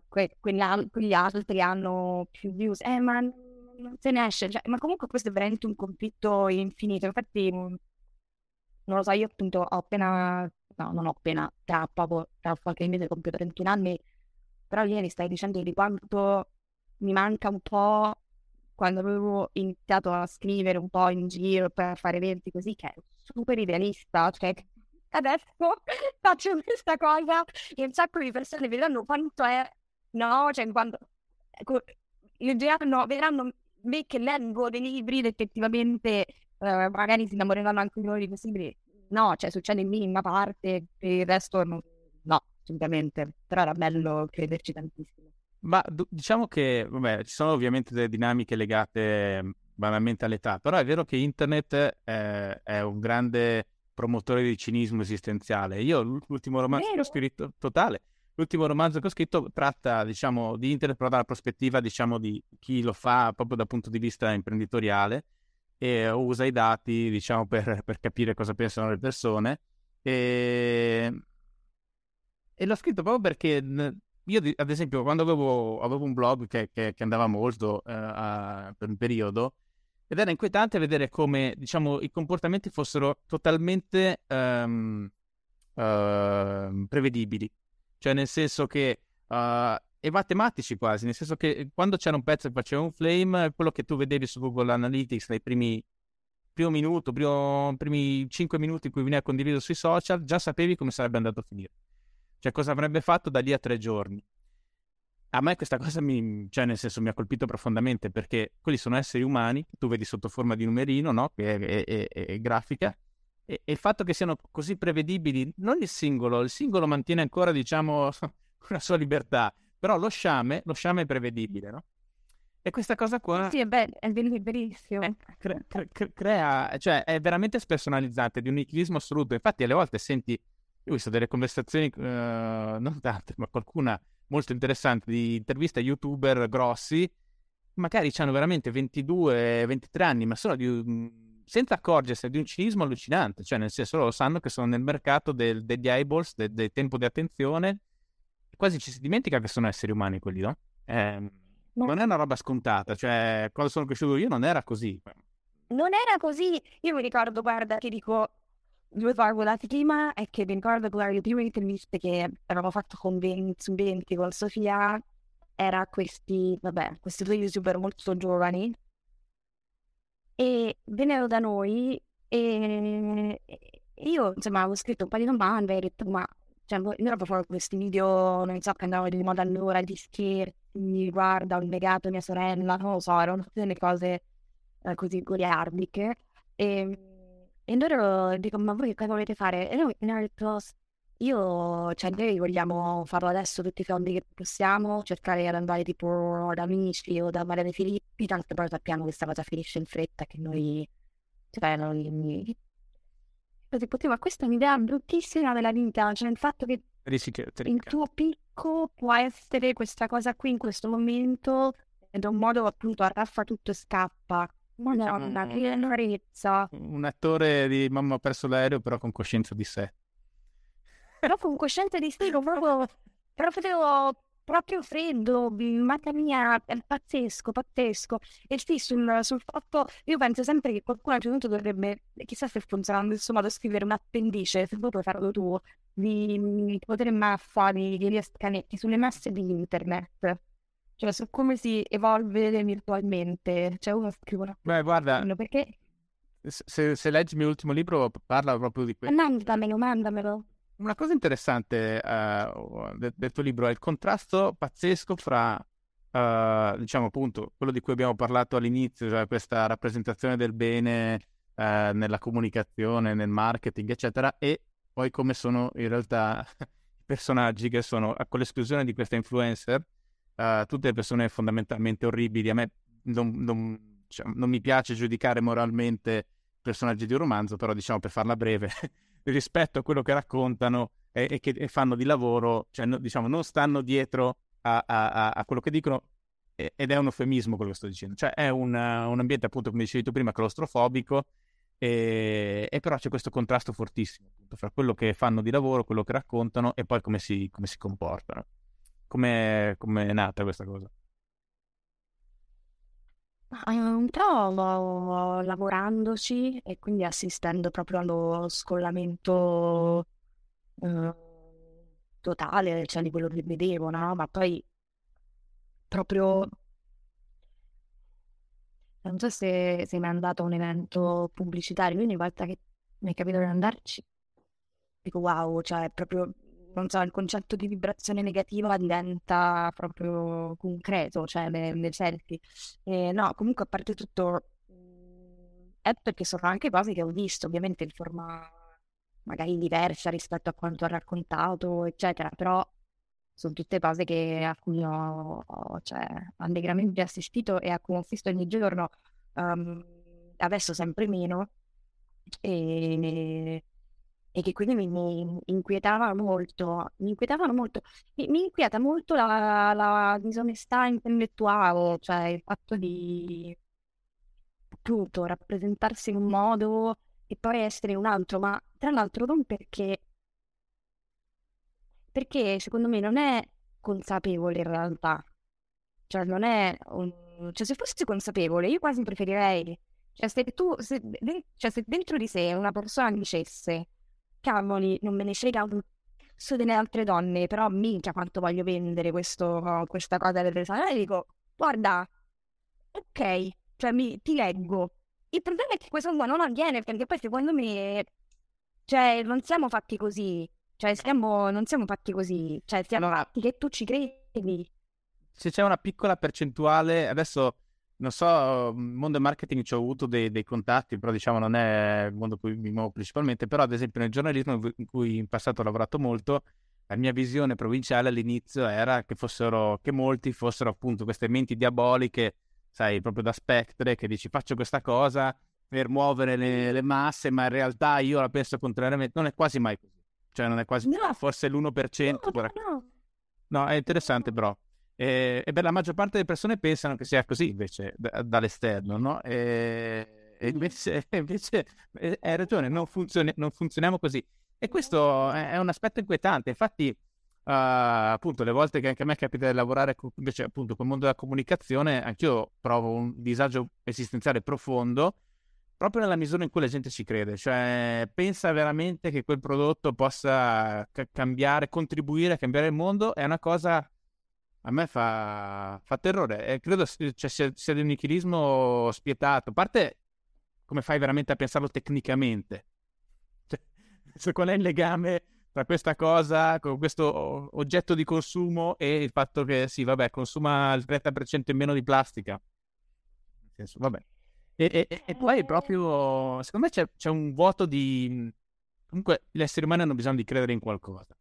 que- quegli, quegli altri hanno più views. Eh, ma non se ne esce. Cioè, ma comunque questo è veramente un conflitto infinito. Infatti, non lo so, io appunto ho appena no, non ho appena, tra poco, tra qualche mese compio 31 anni, però ieri stai dicendo di quanto mi manca un po' quando avevo iniziato a scrivere un po' in giro per fare eventi così, che è super idealista, cioè adesso faccio questa cosa e un sacco di persone vedranno quanto è, no, cioè quando ecco, leggeranno, vedranno me che leggo dei libri ed effettivamente eh, magari si innamoreranno anche loro di questi libri no, cioè succede in minima parte, per il resto no, no assolutamente, però era bello crederci tantissimo. Ma diciamo che, vabbè, ci sono ovviamente delle dinamiche legate mm, banalmente all'età, però è vero che internet è, è un grande promotore di cinismo esistenziale. Io l'ultimo romanzo vero? che ho scritto, totale, l'ultimo romanzo che ho scritto tratta, diciamo, di internet però dalla prospettiva, diciamo, di chi lo fa proprio dal punto di vista imprenditoriale e usa i dati, diciamo, per, per capire cosa pensano le persone. E, e l'ho scritto proprio perché io, ad esempio, quando avevo, avevo un blog che, che, che andava molto eh, a, per un periodo, ed era inquietante vedere come, diciamo, i comportamenti fossero totalmente um, uh, prevedibili. Cioè, nel senso che uh, e matematici quasi, nel senso che eh, quando c'era un pezzo che faceva un flame, quello che tu vedevi su Google Analytics nei primi primo minuto, primo, primi 5 minuti in cui veniva condiviso sui social, già sapevi come sarebbe andato a finire. Cioè cosa avrebbe fatto da lì a tre giorni. A me questa cosa mi, cioè nel senso, mi ha colpito profondamente perché quelli sono esseri umani, tu vedi sotto forma di numerino, no? Che è, è, è, è grafica, e, e, il fatto che siano così prevedibili, non il singolo, il singolo mantiene ancora, diciamo, una sua libertà, però lo sciame, lo sciame è prevedibile, no? E questa cosa qua... Sì, è, bello, è verissimo. Eh, cre- cre- crea, cioè è veramente spersonalizzante, di un nichilismo assoluto. Infatti alle volte senti, io ho visto delle conversazioni, uh, non tante, ma qualcuna molto interessante, di interviste a youtuber grossi, magari hanno veramente 22, 23 anni, ma sono di senza accorgersi di un cinismo allucinante, cioè nel senso loro sanno che sono nel mercato del, degli eyeballs, del, del tempo di attenzione, quasi ci si dimentica che sono esseri umani quelli, no? Eh, non è una roba scontata, cioè quando sono cresciuto io non era così. Non era così, io mi ricordo, guarda, ti dico, due parolate prima è che mi ricordo che le prime interviste che avevamo fatto con 20, su 20 con Sofia era questi, vabbè, questi due youtuber molto giovani e vennero da noi e io insomma avevo scritto un paio di domande e ho detto ma cioè, io ero proprio questi video, non so, che andavano di moda allora, di scherzi, guarda, ho negato mia sorella, non lo so, erano tutte delle cose eh, così goliardiche. E, e loro dico, ma voi che cosa volete fare? E noi hanno detto, io, cioè, noi vogliamo farlo adesso tutti i soldi che possiamo, cercare di andare tipo da amici o da Maria De Filippi, tanto poi sappiamo che questa cosa finisce in fretta, che noi, cioè, noi... Tipo, ma questa è un'idea bruttissima della vita, cioè il fatto che il tuo picco può essere questa cosa qui in questo momento ed è un modo appunto arraffa tutto e scappa. Madonna, che tenerezza. Un attore di Mamma ha perso l'aereo però con coscienza di sé. Però con coscienza di sé, proprio, proprio, proprio freddo, mamma mia, è pazzesco, pazzesco. E sì, sul, sul fatto, io penso sempre che qualcuno a un certo punto dovrebbe, chissà se funziona insomma, modo, scrivere un appendice, se vuoi puoi farlo tu, di, potere massa, di, di scanetti sulle masse di internet cioè su come si evolve virtualmente. Cioè uno scrive Beh, guarda, perché... se, se, leggi il mio ultimo libro parla proprio di questo. Mandamelo, mandamelo. Una cosa interessante uh, del, del, tuo libro è il contrasto pazzesco fra, uh, diciamo appunto, quello di cui abbiamo parlato all'inizio, cioè questa rappresentazione del bene uh, nella comunicazione, nel marketing, eccetera, e poi come sono in realtà i personaggi che sono, con l'esclusione di questa influencer, tutte persone fondamentalmente orribili. A me non, non, cioè, non, mi piace giudicare moralmente personaggi di un romanzo, però diciamo per farla breve, rispetto a quello che raccontano e, e che e fanno di lavoro, cioè no, diciamo non stanno dietro a, a, a, quello che dicono ed è un eufemismo quello che sto dicendo, cioè è un, un ambiente appunto come dicevi tu prima claustrofobico e, e, però c'è questo contrasto fortissimo appunto, fra quello che fanno di lavoro, quello che raccontano e poi come si, come si comportano. Come è nata questa cosa? Un po' lavorandoci e quindi assistendo proprio allo scollamento eh, totale, cioè di quello che vedevo, no? Ma poi proprio non so se sei mai andato a un evento pubblicitario, ogni volta che mi è capitato di andarci, dico wow, cioè proprio non so, il concetto di vibrazione negativa diventa proprio concreto, cioè ne, ne senti. E no, comunque a parte tutto, mhmm, è perché sono anche cose che ho visto, ovviamente in forma magari diversa rispetto a quanto ho raccontato, eccetera, però sono tutte cose che, a cui ho, ho cioè, allegramente assistito e a cui ho visto ogni giorno, um, adesso sempre meno. E, e che quindi mi, mi inquietava molto, mi inquietavano molto, mi, mi inquieta molto la, la, disonestà intellettuale, cioè il fatto di appunto rappresentarsi in un modo e poi essere un altro, ma tra l'altro non perché, perché secondo me non è consapevole in realtà, cioè non è un, cioè se fosse consapevole io quasi preferirei, cioè se tu, se, cioè se dentro di sé una persona dicesse cavoli, non me ne frega un cazzo delle altre donne, però minchia quanto voglio vendere questo, questa cosa del design. E dico, guarda, ok, cioè mi, ti leggo. Il problema è che questo qua non avviene perché poi secondo me, cioè, non siamo fatti così. Cioè, siamo, non siamo fatti così. Cioè, siamo fatti che tu ci credi. Se c'è una piccola percentuale, adesso non so, mondo del marketing ci ho avuto dei, dei, contatti, però diciamo non è il mondo in cui mi muovo principalmente, però ad esempio nel giornalismo in cui in passato ho lavorato molto, la mia visione provinciale all'inizio era che fossero, che molti fossero appunto queste menti diaboliche, sai, proprio da spettre, che dici faccio questa cosa per muovere le, le masse, ma in realtà io la penso contrariamente, non è quasi mai così, cioè non è quasi, no. forse l'1%. No, no. no, è interessante però. E, e beh, la maggior parte delle persone pensano che sia così invece d- dall'esterno, no? E, e invece, invece eh, hai ragione, non, funzioni- non, funzioniamo così. E questo è un aspetto inquietante. Infatti, uh, appunto, le volte che anche a me capita di lavorare con, invece appunto col mondo della comunicazione, anch'io provo un disagio esistenziale profondo proprio nella misura in cui la gente ci crede, cioè pensa veramente che quel prodotto possa ca- cambiare, contribuire a cambiare il mondo, è una cosa a me fa, fa terrore e credo cioè, sia, sia di un nichilismo spietato. A parte come fai veramente a pensarlo tecnicamente? Cioè, qual è il legame tra questa cosa, con questo oggetto di consumo e il fatto che sì, vabbè, consuma il 30% in meno di plastica? Nel senso, vabbè. E, e, e poi proprio, secondo me c'è, c'è un vuoto di... Comunque gli esseri umani hanno bisogno di credere in qualcosa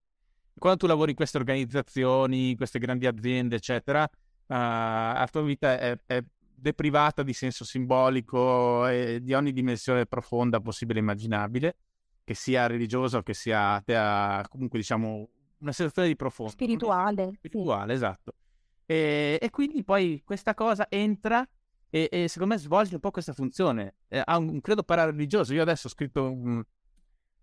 quando tu lavori in queste organizzazioni, in queste grandi aziende, eccetera, uh, la tua vita è, è, deprivata di senso simbolico e di ogni dimensione profonda possibile e immaginabile, che sia religiosa o che sia atea, comunque diciamo una sensazione di profondo. Spirituale. Spirituale, sì. esatto. E, e, quindi poi questa cosa entra e, e, secondo me svolge un po' questa funzione. Eh, ha un, un credo parareligioso. Io adesso ho scritto un,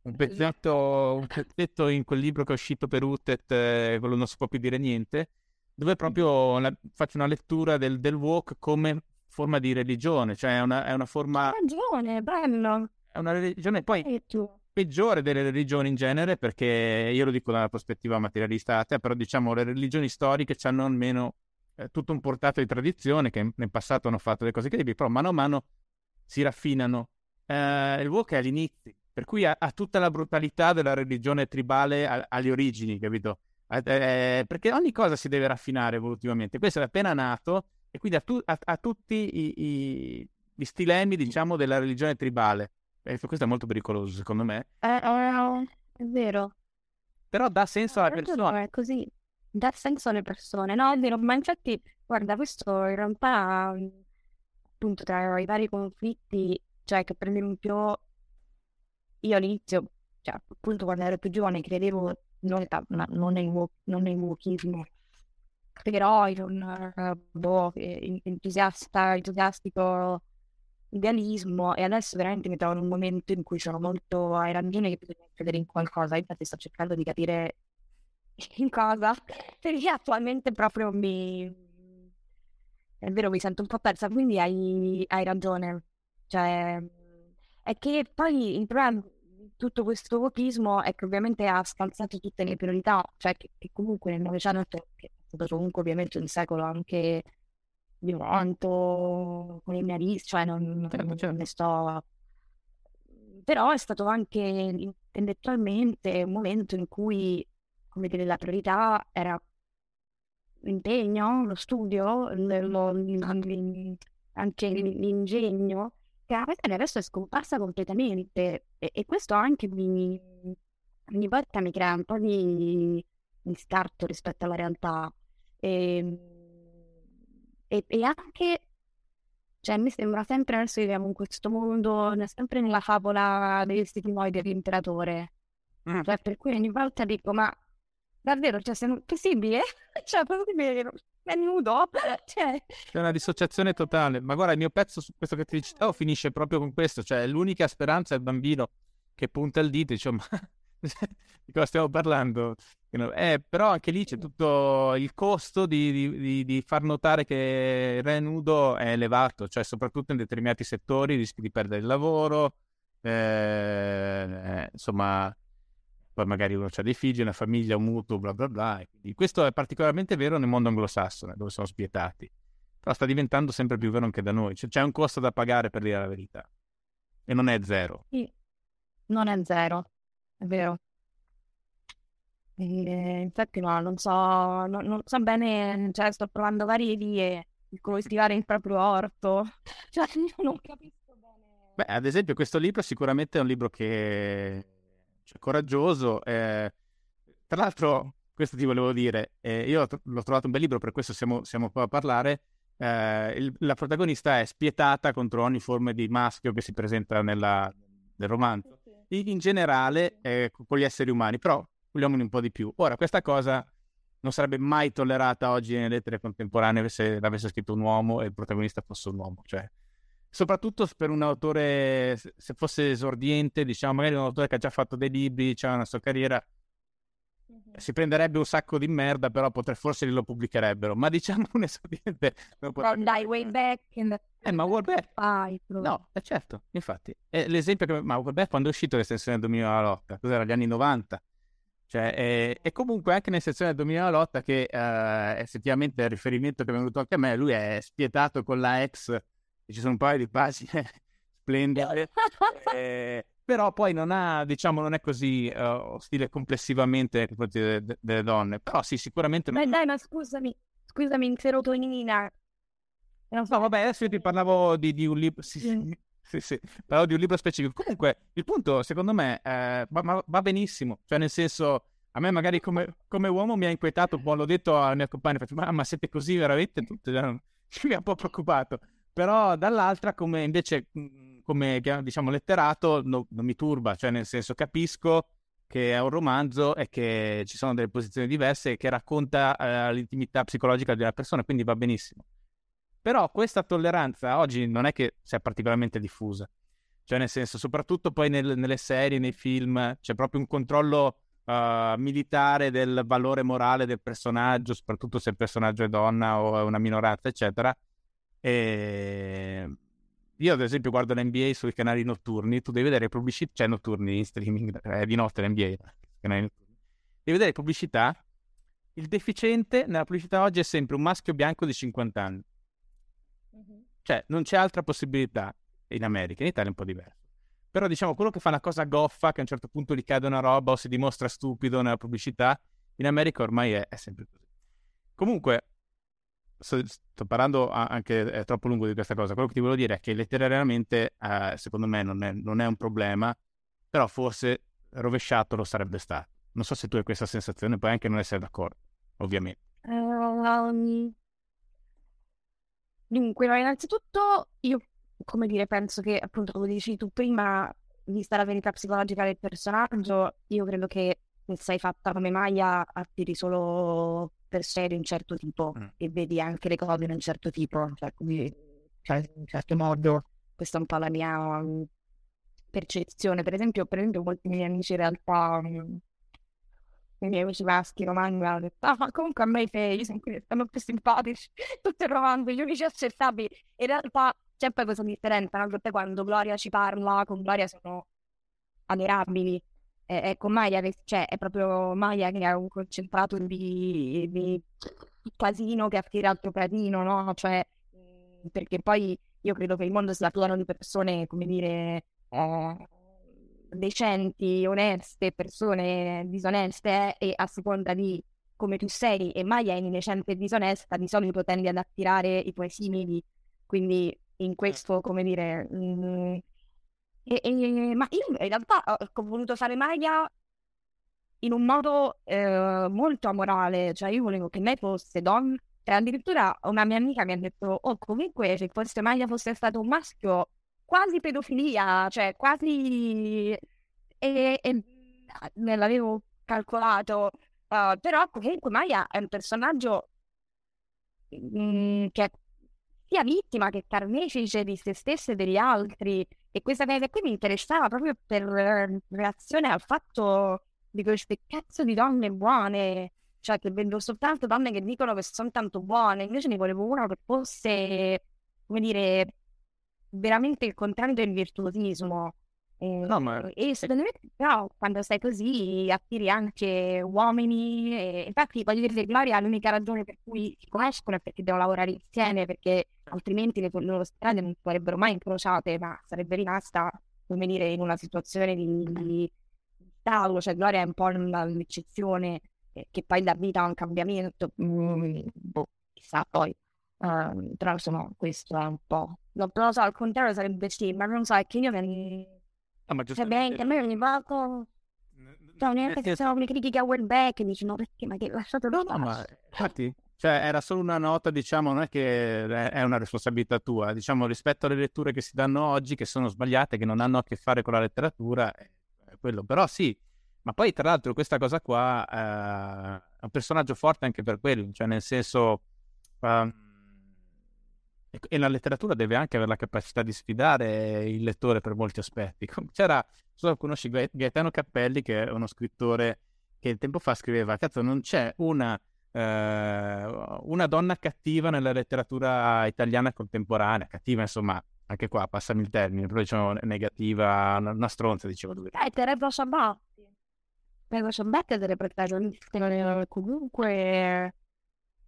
un pezzetto, un pezzetto in quel libro che è uscito per Utet, eh, quello non si può più dire niente, dove proprio la, faccio una lettura del, del walk come forma di religione, cioè è una, è una forma... Ragione, bello! È una religione poi peggiore delle religioni in genere, perché io lo dico dalla prospettiva materialista atea, però diciamo le religioni storiche hanno almeno eh, tutto un portato di tradizione, che nel passato hanno fatto delle cose incredibili, però mano a mano si raffinano. Eh, il walk è all'inizio, per cui ha, ha, tutta la brutalità della religione tribale a, alle origini, capito? Eh, eh, perché ogni cosa si deve raffinare evolutivamente. Questo è appena nato e quindi ha, tu, ha tutti i, i, gli stilemi, diciamo, della religione tribale. E questo è molto pericoloso, secondo me. Eh, eh, è vero. Però dà senso alle persone. È così, dà senso alle persone. No, è vero, ma infatti, guarda, questo in realtà, appunto, tra i vari conflitti, cioè che per esempio io all'inizio, cioè appunto quando ero più giovane, credevo non, non, nel, non nel wokismo, però in un uh, boh, entusiasta, entusiastico idealismo e adesso veramente mi trovo in un momento in cui sono molto ai ragione che bisogna credere in qualcosa, infatti sto cercando di capire in cosa, perché attualmente proprio mi... è vero, mi sento un po' persa, quindi hai, hai ragione, cioè è che poi il problema tutto questo wokeismo è che ovviamente ha scalzato tutte le priorità, cioè che, che comunque nel Novecento, che è stato comunque ovviamente un secolo anche violento, colonialista, cioè non, certo, certo. ne sto... Però è stato anche intellettualmente un momento in cui, come dire, la priorità era l'impegno, lo studio, lo, anche l'ingegno che adesso è scomparsa completamente e, e questo anche mi, ogni volta mi crea un po' di, di scarto rispetto alla realtà e, ehm, e, e anche cioè, mi sembra sempre adesso viviamo in questo mondo, sempre nella favola degli stimoli dell'imperatore. Mm. Cioè, per cui ogni volta dico, ma davvero, cioè, se non è possibile? cioè, possibile è nudo. Cioè... C'è una dissociazione totale. Ma guarda, il mio pezzo su questo che ti citavo finisce proprio con questo. Cioè, l'unica speranza è il bambino che punta il dito e dice, ma di cosa stiamo parlando? Eh, però anche lì c'è tutto il costo di, di, di, di, far notare che il re nudo è elevato, cioè soprattutto in determinati settori rischi di perdere il lavoro, eh, eh, insomma poi magari uno ha dei figli, una famiglia, un mutuo, bla bla bla. quindi questo è particolarmente vero nel mondo anglosassone, dove sono spietati. Però sta diventando sempre più vero anche da noi. Cioè, c'è un costo da pagare per dire la verità. E non è zero. Sì, non è zero, è vero. E, infatti no, non so, non, non so bene, cioè sto provando varie vie di coltivare il proprio orto. Cioè, io non capisco bene. Beh, ad esempio, questo libro sicuramente è un libro che cioè, coraggioso. Eh, tra l'altro, questo ti volevo dire, eh, io l'ho trovato un bel libro, per questo siamo, siamo qua a parlare. Eh, il, la protagonista è spietata contro ogni forma di maschio che si presenta nella, nel romanzo. In, in generale, con gli esseri umani, però gli uomini un po' di più. Ora, questa cosa non sarebbe mai tollerata oggi nelle lettere contemporanee se l'avesse scritto un uomo e il protagonista fosse un uomo. Cioè, soprattutto per un autore, se fosse esordiente, diciamo, magari un autore che ha già fatto dei libri, ha una sua carriera, si prenderebbe un sacco di merda, però potre, forse lo pubblicherebbero. Ma diciamo un esordiente... No, dai, way back in the... Eh, ma Warback... Vai, no, è certo, infatti. È l'esempio che... Ma Warback quando è uscito l'estensione del 2000 lotta? Cos'era, gli anni 90? Cioè, è, e comunque anche nell'estensione del 2000 lotta che eh, effettivamente è il riferimento che è venuto anche a me, lui è spietato con la ex, ci sono un paio di pagine splendide. eh, però poi non ha, diciamo, non è così uh, ostile complessivamente nei confronti de- de- delle donne. Però sì, sicuramente... Beh, dai, ma scusami, scusami, in serotonina. No, vabbè, adesso io ti parlavo di, di un libro... Sì, sì, sì, sì, parlavo di un libro specifico. Comunque, il punto, secondo me, eh, va, va, benissimo. Cioè, nel senso, a me magari come, come uomo mi ha inquietato un po', l'ho detto alla mia compagna, ma, ma siete così veramente? Tutti, mi ha un po' preoccupato. Però dall'altra, come invece come diciamo letterato no, non mi turba, cioè nel senso capisco che è un romanzo e che ci sono delle posizioni diverse e che racconta eh, l'intimità psicologica di una persona, quindi va benissimo. Però questa tolleranza oggi non è che sia particolarmente diffusa, cioè nel senso, soprattutto poi nel, nelle serie, nei film, c'è proprio un controllo uh, militare del valore morale del personaggio, soprattutto se il personaggio è donna o è una minoranza, eccetera. E io ad esempio guardo l'NBA sui canali notturni, tu devi vedere pubblicità, cioè notturni in streaming, è di notte l'NBA, canali notturni. Devi vedere pubblicità, il deficiente nella pubblicità oggi è sempre un maschio bianco di 50 anni. Mm-hmm. Cioè, non c'è altra possibilità in America, in Italia è un po' diverso. Però diciamo, quello che fa una cosa goffa, che a un certo punto gli cade una roba o si dimostra stupido nella pubblicità, in America ormai è, è sempre così. Comunque, sto parlando anche è troppo lungo di questa cosa. Quello che ti volevo dire è che letterariamente, eh, secondo me, non è, non è, un problema, però forse rovesciato lo sarebbe stato. Non so se tu hai questa sensazione, puoi anche non essere d'accordo, ovviamente. Um, dunque, innanzitutto io, come dire, penso che appunto, come dici tu prima, vista la verità psicologica del personaggio, io credo che se sei fatta come Maya attiri solo per sé di un certo tipo mm. e vedi anche le cose di un certo tipo, cioè, quindi, cioè, in un certo modo, questa è un po' la mia um, percezione. Per esempio, per esempio, molti miei amici in realtà, um, i miei amici maschi romani mi hanno detto, ah, ma comunque a me i fei stanno più simpatici, tutti i romanzi, gli unici accettabili. In realtà c'è poi questa differenza, no? Quando Gloria ci parla, con Gloria sono ammirabili, eh, ecco, Maya, cioè, è proprio Maya che ha un concentrato di, di casino che attira altro casino, no? Cioè, mhmm, perché poi io credo che il mondo sia pieno di persone, come dire, eh, decenti, oneste, persone disoneste eh, e a seconda di come tu sei e Maya è innocente e disonesta, di solito tendi ad attirare i tuoi simili. Quindi in questo, come dire, mh, mhmm, e, e, ma io in realtà ho voluto fare maglia in un modo eh, molto amorale, cioè io volevo che lei fosse donna e addirittura una mia amica mi ha detto, oh comunque se fosse Maglia fosse stato un maschio, quasi pedofilia, cioè quasi... E, e me l'avevo calcolato, uh, però comunque Maya è un personaggio mh, mm, che sia vittima che carnefice di se stessa e degli altri. E questa cosa qui mi interessava proprio per reazione al fatto di queste cazzo di donne buone. Cioè, che vedo soltanto donne che dicono che sono tanto buone. Invece ne volevo una che fosse, come dire, veramente il contrario del virtuosismo. No, ma... E secondo me, però, quando stai così, attiri anche uomini. E... Infatti, voglio dire, Gloria, l'unica ragione per cui si conoscono è perché devono lavorare insieme, perché altrimenti le, loro strade non sarebbero mai incrociate, ma sarebbe rimasta, come dire, in una situazione di, di tavolo. Cioè, Gloria è un po' l'eccezione eh, che poi dà vita a un cambiamento. Mm, boh, chissà poi. Uh, però insomma, questo è un po'. Non lo so, al contrario sarebbe sì, ma non so, è che io mi Ah, ma giustamente... a me ogni volta... Cioè, neanche se sono le critiche a Wellback dici no perché ma che lasciato no, no ma infatti cioè era solo una nota diciamo non è che è una responsabilità tua diciamo rispetto alle letture che si danno oggi che sono sbagliate che non hanno a che fare con la letteratura è quello. Però sì ma poi tra l'altro questa cosa qua eh, è un personaggio forte anche per quello cioè nel senso uh, e la letteratura deve anche avere la capacità di sfidare il lettore per molti aspetti. C'era, so conosci Gaetano Cappelli, che è uno scrittore che tempo fa scriveva, cazzo, non c'è una, eh, una donna cattiva nella letteratura italiana contemporanea, cattiva insomma, anche qua passami il termine, però diciamo negativa, una, stronza, dicevo lui. Eh, Teresa Sabatti. Teresa Sabatti è delle protagoniste comunque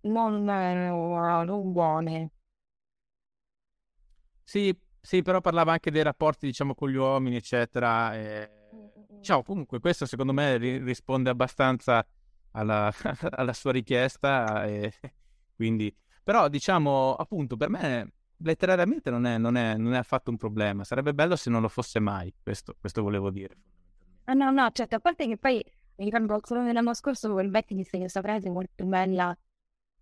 non, non buone. Sì, sì, però parlava anche dei rapporti, diciamo, con gli uomini, eccetera. E... Ciao, comunque questo secondo me ri- risponde abbastanza alla, alla sua richiesta. E... Quindi, però, diciamo, appunto, per me letterariamente non è, non, è, non è, affatto un problema. Sarebbe bello se non lo fosse mai, questo, questo volevo dire. Ah, no, no, certo, a parte che poi mi ricordo solo dell'anno scorso quel Becky disse questa frase molto bella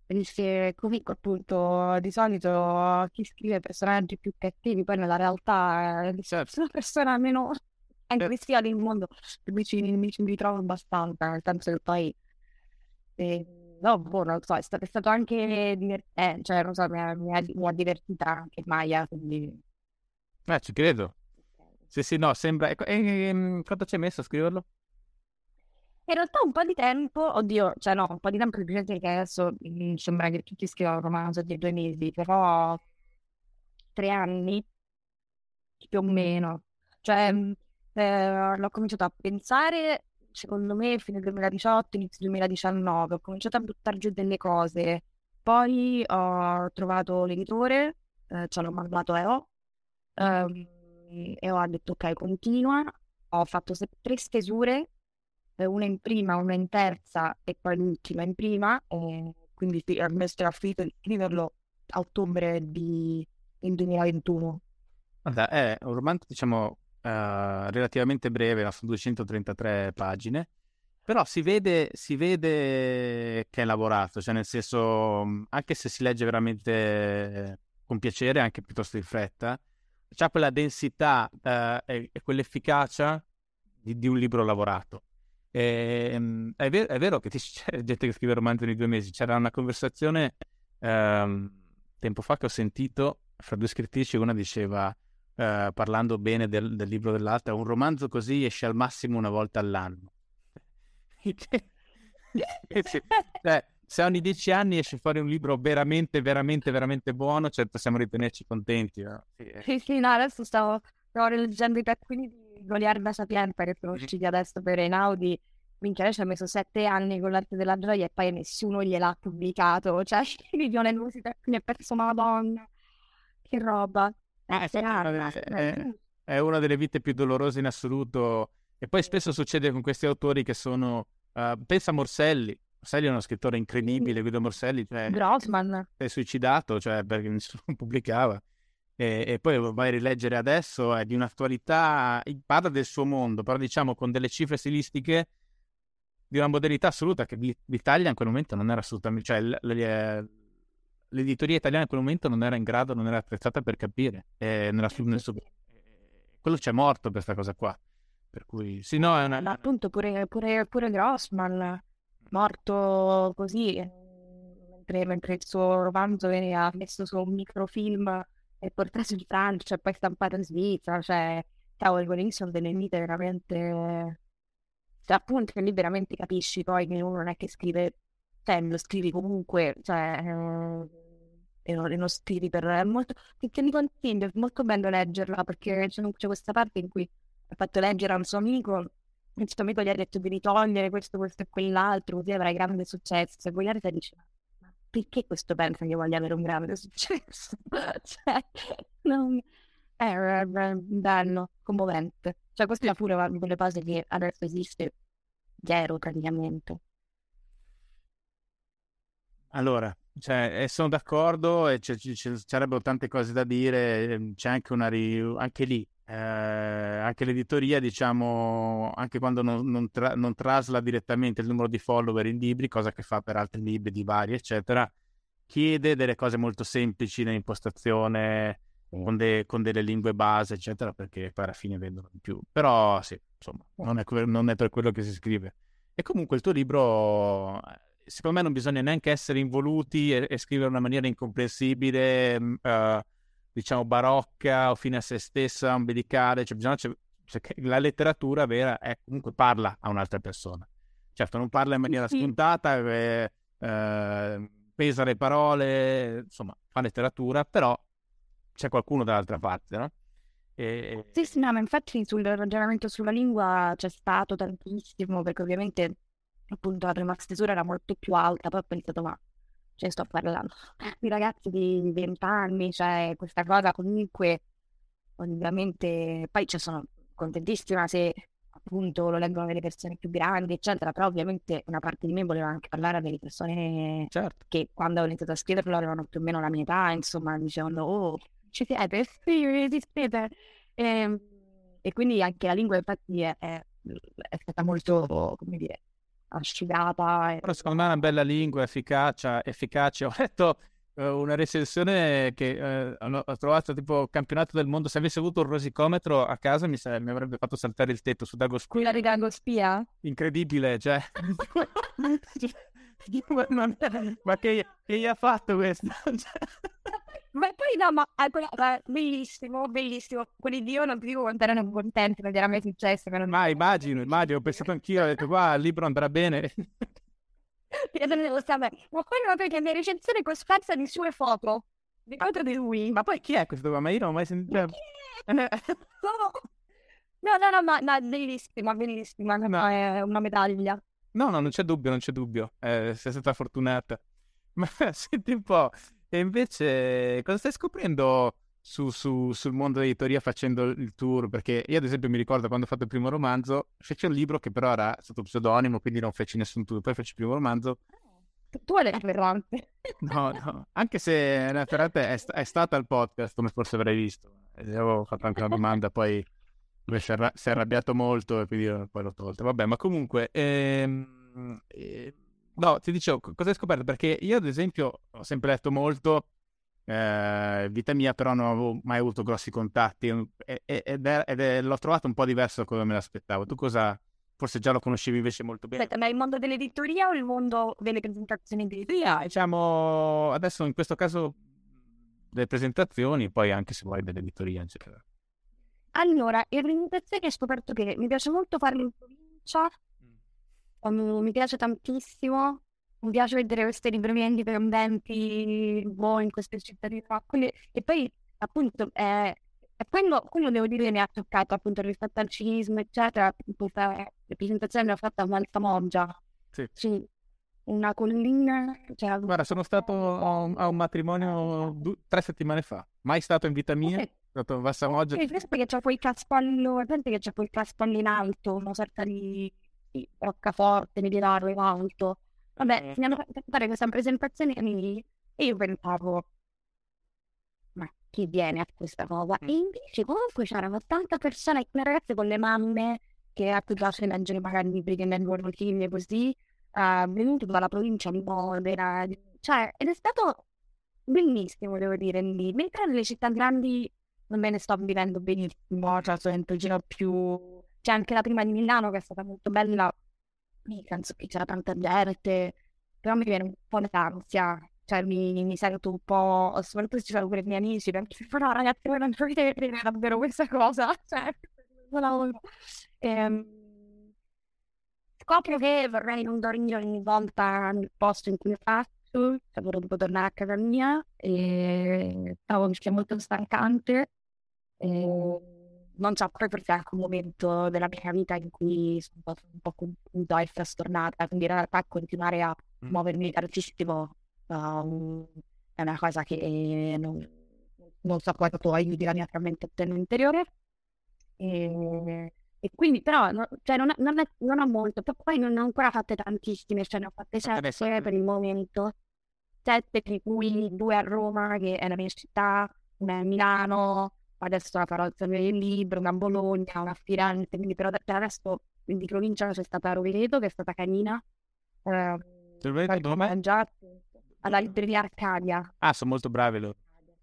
perché comunque appunto di solito chi scrive personaggi più cattivi poi nella realtà è certo. una persona meno aggressiva del mondo mi ci, mi ci ritrovo abbastanza nel senso che poi eh, no, boh, non lo so, è stato, è stato anche divertente, cioè non so, mi ha, mi ha, mi ha divertita anche Maya, quindi... Eh, ci credo. Sì, sì, no, sembra... E, e, e, quanto ci hai messo a scriverlo? In realtà un po' di tempo, oddio, cioè no, un po' di tempo semplicemente che adesso mh, sembra che tutti scrivano un romanzo di due mesi, però tre anni più o meno. Cioè, eh, l'ho cominciato a pensare, secondo me, fine 2018, inizio 2019, ho cominciato a buttare giù delle cose, poi ho trovato l'editore, eh, ci hanno mandato EO, ehm, e ho detto ok, continua, ho fatto se- tre stesure una in prima, una in terza e poi l'ultima in prima, e quindi sì, a me era finito di scriverlo a ottobre di, del 2021. Guarda, è un romanzo, diciamo, uh, relativamente breve, sono 233 pagine, però si vede, si vede che è lavorato, cioè nel senso, anche se si legge veramente con piacere, anche piuttosto in fretta, c'ha quella densità uh, e, e quell'efficacia di, di un libro lavorato. E, ehm, è, ver- è, vero che c'è gente che scrive romanzi ogni due mesi. C'era una conversazione ehm, tempo fa che ho sentito fra due scrittrici, una diceva, eh, parlando bene del, del, libro dell'altra, un romanzo così esce al massimo una volta all'anno. cioè, se ogni dieci anni esce fuori un libro veramente, veramente, veramente buono, cioè possiamo ritenerci contenti. No? Sì, eh. sì, sì, no, adesso stavo, stavo leggendo i taccuini di Goliarda Sapienza che sono usciti adesso per Einaudi, minchia lei ci ha messo sette anni con l'arte della gioia e poi nessuno gliel'ha pubblicato, cioè milione musica quindi è perso Madonna, che roba. Eh, eh, è, è, è, una delle vite più dolorose in assoluto. E poi spesso succede con questi autori che sono, uh, pensa a Morselli, Morselli è uno scrittore incredibile, Guido Morselli, cioè, Grossman. Si è suicidato, cioè perché nessuno pubblicava e, e, poi vai a rileggere adesso, è di un'attualità, parla del suo mondo, però diciamo con delle cifre stilistiche di una modernità assoluta che l'Italia in quel momento non era assolutamente, cioè l'editoria italiana in quel momento non era in grado, non era attrezzata per capire. E nella, nel suo, quello c'è morto per questa cosa qua. Per cui, sì, no, è una... Ma appunto pure, pure, pure Grossman, morto così, mentre, mentre il suo romanzo veniva messo su un microfilm e portato in Francia e poi stampato in Svizzera, cioè, cavolo, quelle sono delle vite veramente... Cioè, appunto, lì veramente capisci poi che uno non è che scrive, cioè, lo scrivi comunque, cioè, e, non, non scrivi per... È molto... Che ti consiglio, è molto bello leggerla, perché c'è, c'è questa parte in cui ha fatto leggere a un suo amico il suo amico gli ha detto di ritogliere questo, questo e quell'altro, così avrai grande successo. E Guglielmo dice, perché questo pensa che voglia avere un grande successo? cioè, non... è bello, commovente. Cioè, questa è pure una di quelle cose che adesso esiste zero praticamente. Allora, cioè, sono d'accordo e ci sarebbero tante cose da dire, ehm, c'è anche una anche lì, eh, anche l'editoria, diciamo, anche quando non, non, tra... non, trasla direttamente il numero di follower in libri, cosa che fa per altri libri di vari, eccetera, chiede delle cose molto semplici nell'impostazione, mm. con, de... con, delle lingue base, eccetera, perché poi alla fine vendono di più. Però sì, insomma, non è, non è per quello che si scrive. E comunque il tuo libro secondo me non bisogna neanche essere involuti e, e scrivere in una maniera incomprensibile, uh, diciamo barocca o fine a se stessa, umbilicale, cioè bisogna, cioè, cioè, la letteratura vera è comunque parla a un'altra persona. certo non parla in maniera scontata, eh, eh, pesa le parole, insomma, fa letteratura, però c'è qualcuno dall'altra parte, no? E... Sì, sì, no, ma infatti sul ragionamento sulla lingua c'è stato tantissimo, perché ovviamente appunto la prima stesura era molto più alta, poi ho pensato, ma cioè, sto parlando di ragazzi di 20 anni, cioè questa cosa comunque ovviamente, poi ci sono contentissima se appunto lo leggono delle persone più grandi, eccetera, però ovviamente una parte di me voleva anche parlare delle persone Certo. che quando ho iniziato a scriverlo avevano più o meno la mia età, insomma, dicevano, oh, ci siete? Sì, esistete. E, e quindi anche la lingua infatti è, è- è stata molto, come dire, asciugata. e- Però secondo me è una bella lingua, efficacia, efficace. Ho letto eh, una recensione che eh, ho trovato tipo campionato del mondo. Se avessi avuto un rosicometro a casa mi, sa- mi avrebbe fatto saltare il tetto su Dago Squid. Quella di Drago Spia? Incredibile, cioè. ma, che, che gli ha fatto questo? Cioè, Ma poi no, ma quella- ma bellissimo, bellissimo. Quelli di io non ti dico quanto erano contenti, non era mai successo. Non... ma immagino, immagino, ho pensato anch'io, ho detto qua il libro andrà bene. Chiedevo sempre, Ma poi non perché mia recensione cosparsa di sue foto, di foto di lui. Ma poi chi è questo qua? Ma io non ho mai sentito... Ma chi è? No, no, no, ma, ma bellissima, bellissima, No. è una medaglia. No, no, non c'è dubbio, non c'è dubbio. Eh, sei stata fortunata. Ma senti un po', e invece cosa stai scoprendo su- su- sul mondo dell'editoria facendo il tour? Perché io, ad esempio, mi ricordo quando ho fatto il primo romanzo, feci un libro che però era sotto pseudonimo, quindi non feci nessun tour. Poi feci il primo romanzo. Tu- Tu eri ferrante. No, no, anche se la Ferrante è, sta- è stata al podcast, come forse avrai visto. Avevo fatto anche una domanda, poi lui si arra- si è arrabbiato molto e quindi poi l'ho tolta. Vabbè, ma comunque, ehm, eh, no, ti dicevo, co- cosa hai scoperto? Perché io, ad esempio, ho sempre letto molto eh, vita mia, però non avevo mai avuto grossi contatti ed è- ed è- l'ho trovato un po' diverso da come me l'aspettavo. Tu cosa, forse già lo conoscevi invece molto bene? Aspetta, ma il mondo dell'editoria o il mondo delle presentazioni di Sì, diciamo, adesso in questo caso delle presentazioni, poi anche se vuoi dell'editoria, eccetera. Allora, in presentazioni ho scoperto che mi piace molto farlo in provincia, mi piace tantissimo, mi piace vedere queste librerie indipendenti, boh, in queste città di qua. Quindi- E poi, appunto, è, è quello, quello devo dire che mi ha toccato, appunto, rispetto al cinismo, eccetera. Questa presentazione l'ho fatta a Valsamoggia. Sì. Sì, una collina, cioè, Guarda, sono stato a un, a un matrimonio du- tre settimane fa, mai stato in vita mia, sono stato a Vassamoggia. Sì, perché c'è quel caspallo, è che c'è quel caspallo in alto, una sorta di roccaforte medievale in alto. Vabbè, mi hanno fatto fare questa presentazione lì e io pensavo, ma chi viene a questa cosa? E invece comunque c'erano tante persone, alcune ragazze con le mamme che a cui piace leggere magari libri che leggono film e così, eh, venuti dalla provincia di Modena, cioè, ed è stato bellissimo, devo dire, lì. Mentre nelle città grandi non me ne sto vivendo benissimo, cioè sono in giro più... C'è anche la prima di Milano che è stata molto bella, penso che c'era tanta gente, però mi viene un po' d'ansia, cioè mi, mi sento un po', soprattutto se ci sono pure i miei amici, perché no ragazzi voi non dovete vedere davvero questa cosa, cioè. Ehm, scopro che vorrei non dormire ogni volta nel posto in cui faccio, cioè vorrei tornare a casa mia, e che sia molto stancante, e non so, poi perché è un momento della mia vita in cui sono un po', un po' confusa e frastornata, quindi in realtà continuare a Mm. muovermi tantissimo um, è una cosa che non, non so quanto aiuti la mia frammentazione interiore. E, e quindi però no- cioè, non, non, è- non ho molto, poi- poi non ho ancora fatte tantissime, cioè ne ho fatte adesso, sette per il momento, sette di cui due a Roma, che è la mia città, una a Milano, adesso la farò il Libro, una a Bologna, una a Firenze, quindi però per adesso di provincia c'è stata Rovereto, che è stata carina. ehm, Rovereto già alla libreria Arcadia. Ah, sono molto bravi loro.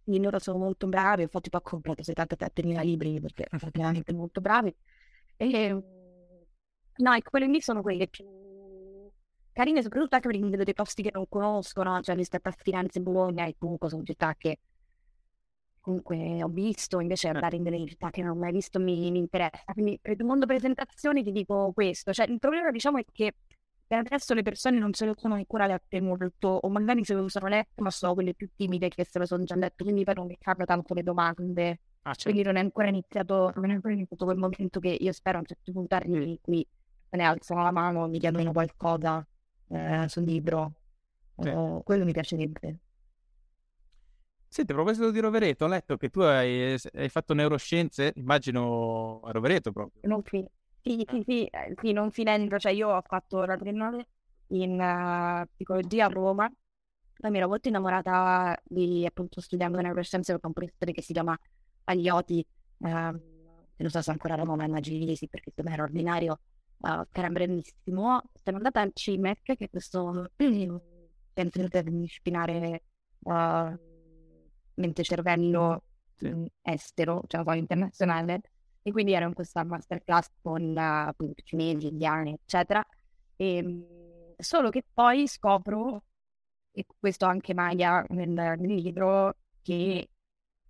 Quindi loro sono molto bravi, infatti poi ho comprato 77.000 libri perché sono veramente molto bravi. E, no, ecco, quelle lì sono quelle più carine, soprattutto anche perché vedo dei posti che non conosco, no? Cioè rispetto a Firenze e Bologna, e comunque sono città che comunque ho visto, invece andare in delle città che non ho mai visto mi, mi interessa. Quindi per il mondo presentazioni ti dico questo, cioè il problema diciamo è che per adesso le persone non se lo sono ancora lette molto, o magari se lo sono lette, ma sono quelle più timide che se lo sono già lette, quindi poi non mi capita tanto le domande. Ah, certo. Quindi non è ancora iniziato, non è ancora iniziato quel momento che io spero a un certo punto arrivi cui me ne alzano la mano, mi chiedono qualcosa eh, sul libro. Sì. Uh, quello mi piacerebbe. Senti, a proposito di Rovereto, ho letto che tu hai, hai fatto neuroscienze, immagino a Rovereto proprio. Non fi- sì, sì, sì, eh, sì, non finendo, cioè io ho fatto la triennale in uh, psicologia a Roma, poi mi ero molto innamorata di appunto studiando neuroscienze con un professore che si chiama Paglioti, uh, non so se ancora a Roma, ma immagini sì, perché me era ordinario, uh, che era brevissimo. Sono andata al CIMEC, che è questo centro interdisciplinare uh, mente cervello. Mm, estero, cioè poi internazionale, e quindi ero in questa masterclass con appunto cinesi, indiani, eccetera. E, ehm, solo che poi scopro, e questo anche Maya nel, nel libro, che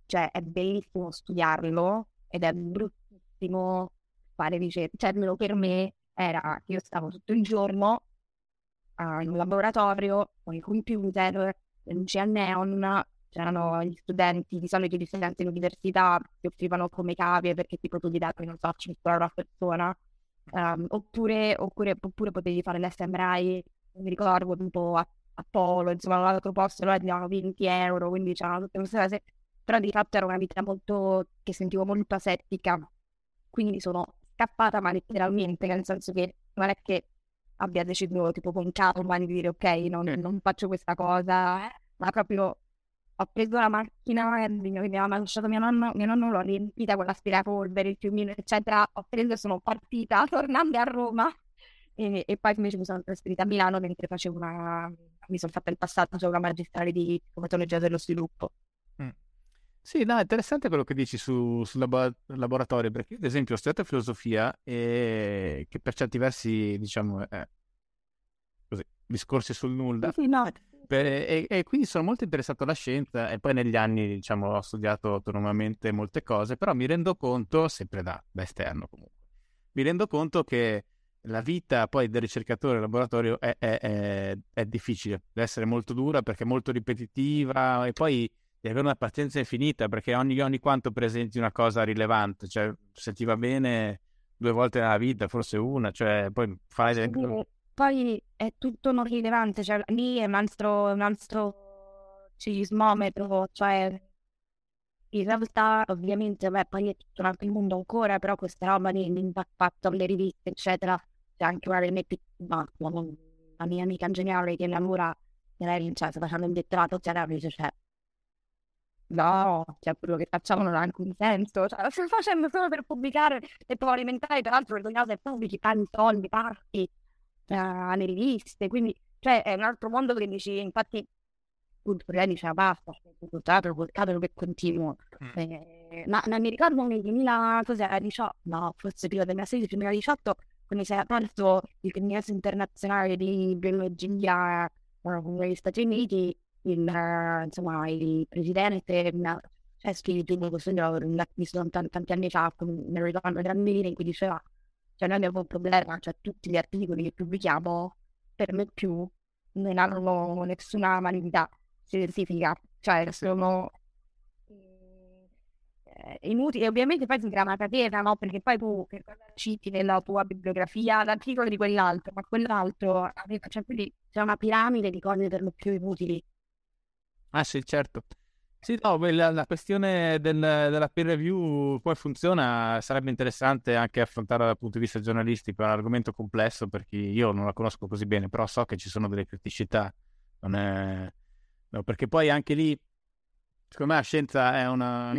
cioè, è bellissimo studiarlo ed è bruttissimo fare ricerca. Cioè, almeno per me era, io stavo tutto il giorno uh, in un laboratorio con il computer, le luci a neon, c'erano gli studenti, di solito gli studenti all'università che offrivano come cavie perché tipo tu gli davi, non so, 5 euro a persona, um, oppure, oppure, oppure, potevi fare l'SMRI, mi ricordo, tipo a, a Polo, insomma, all'altro posto loro ti davano 20 euro, quindi c'erano tutte queste cose, però di fatto era una vita molto, che sentivo molto asettica, quindi sono scappata, ma letteralmente, nel senso che non è che abbia deciso tipo con calma di dire ok, non, non faccio questa cosa, eh, ma proprio ho preso la macchina che mi aveva lasciato mio nonno, mio nonno l'ho riempita con l'aspirapolvere, il piumino, eccetera. Ho preso e sono partita tornando a Roma e, e, poi invece mi sono trasferita a Milano mentre facevo una... mi sono fatta il passaggio su una magistrale di psicometologia dello sviluppo. Mm. Sì, no, è interessante quello che dici su, sul labo- laboratorio, perché io ad esempio ho studiato filosofia e che per certi versi, diciamo, è così, discorsi sul nulla. Sì, no, e, e, quindi sono molto interessato alla scienza e poi negli anni diciamo, ho studiato autonomamente molte cose, però mi rendo conto, sempre da, da esterno comunque, mi rendo conto che la vita poi del ricercatore in laboratorio è, è, è, è, difficile, deve essere molto dura perché è molto ripetitiva e poi devi avere una pazienza infinita perché ogni, ogni quanto presenti una cosa rilevante, cioè se ti va bene due volte nella vita, forse una, cioè poi fai... Sì, poi è tutto non rilevante, cioè lì è un altro, un altro sismometro, cioè in realtà ovviamente beh, poi è tutto un altro mondo ancora, però questa roba di l'impatto alle riviste, eccetera, c'è anche una delle no, la mia amica geniale che lavora, lei cioè, sta facendo il dottorato, eccetera, dice, cioè, no, cioè quello che facciamo non ha alcun senso, cioè lo sto facendo solo per pubblicare e poi alimentare, tra l'altro, le cose pubblici, tanti soldi, parti, alle riviste, quindi cioè è un altro mondo che dici, infatti lei diceva basta, buttato, buttato che continuo. Mm. Eh, ma, ma, mi ricordo nel 2018, no, forse prima del 2016-2018, quando si è aperto il congresso internazionale di biologia negli Stati Uniti, il, insomma, il presidente cioè scritto questo libro, l'ho visto tanti, tanti anni fa, lo ricordo grandine, in cui diceva cioè noi abbiamo un problema, cioè tutti gli articoli che pubblichiamo per me più non hanno nessuna validità scientifica, cioè sono eh, inutili ovviamente poi si crea una catena, no? Perché poi tu che cosa citi nella tua bibliografia l'articolo di quell'altro, ma quell'altro aveva, cioè quindi c'è una piramide di cose per lo più inutili. Ah sì, certo. Sì, no, la, la questione del, della peer review come funziona sarebbe interessante anche affrontare dal punto di vista giornalistico, è un argomento complesso perché io non la conosco così bene, però so che ci sono delle criticità, è... no, perché poi anche lì, secondo me la scienza è, una,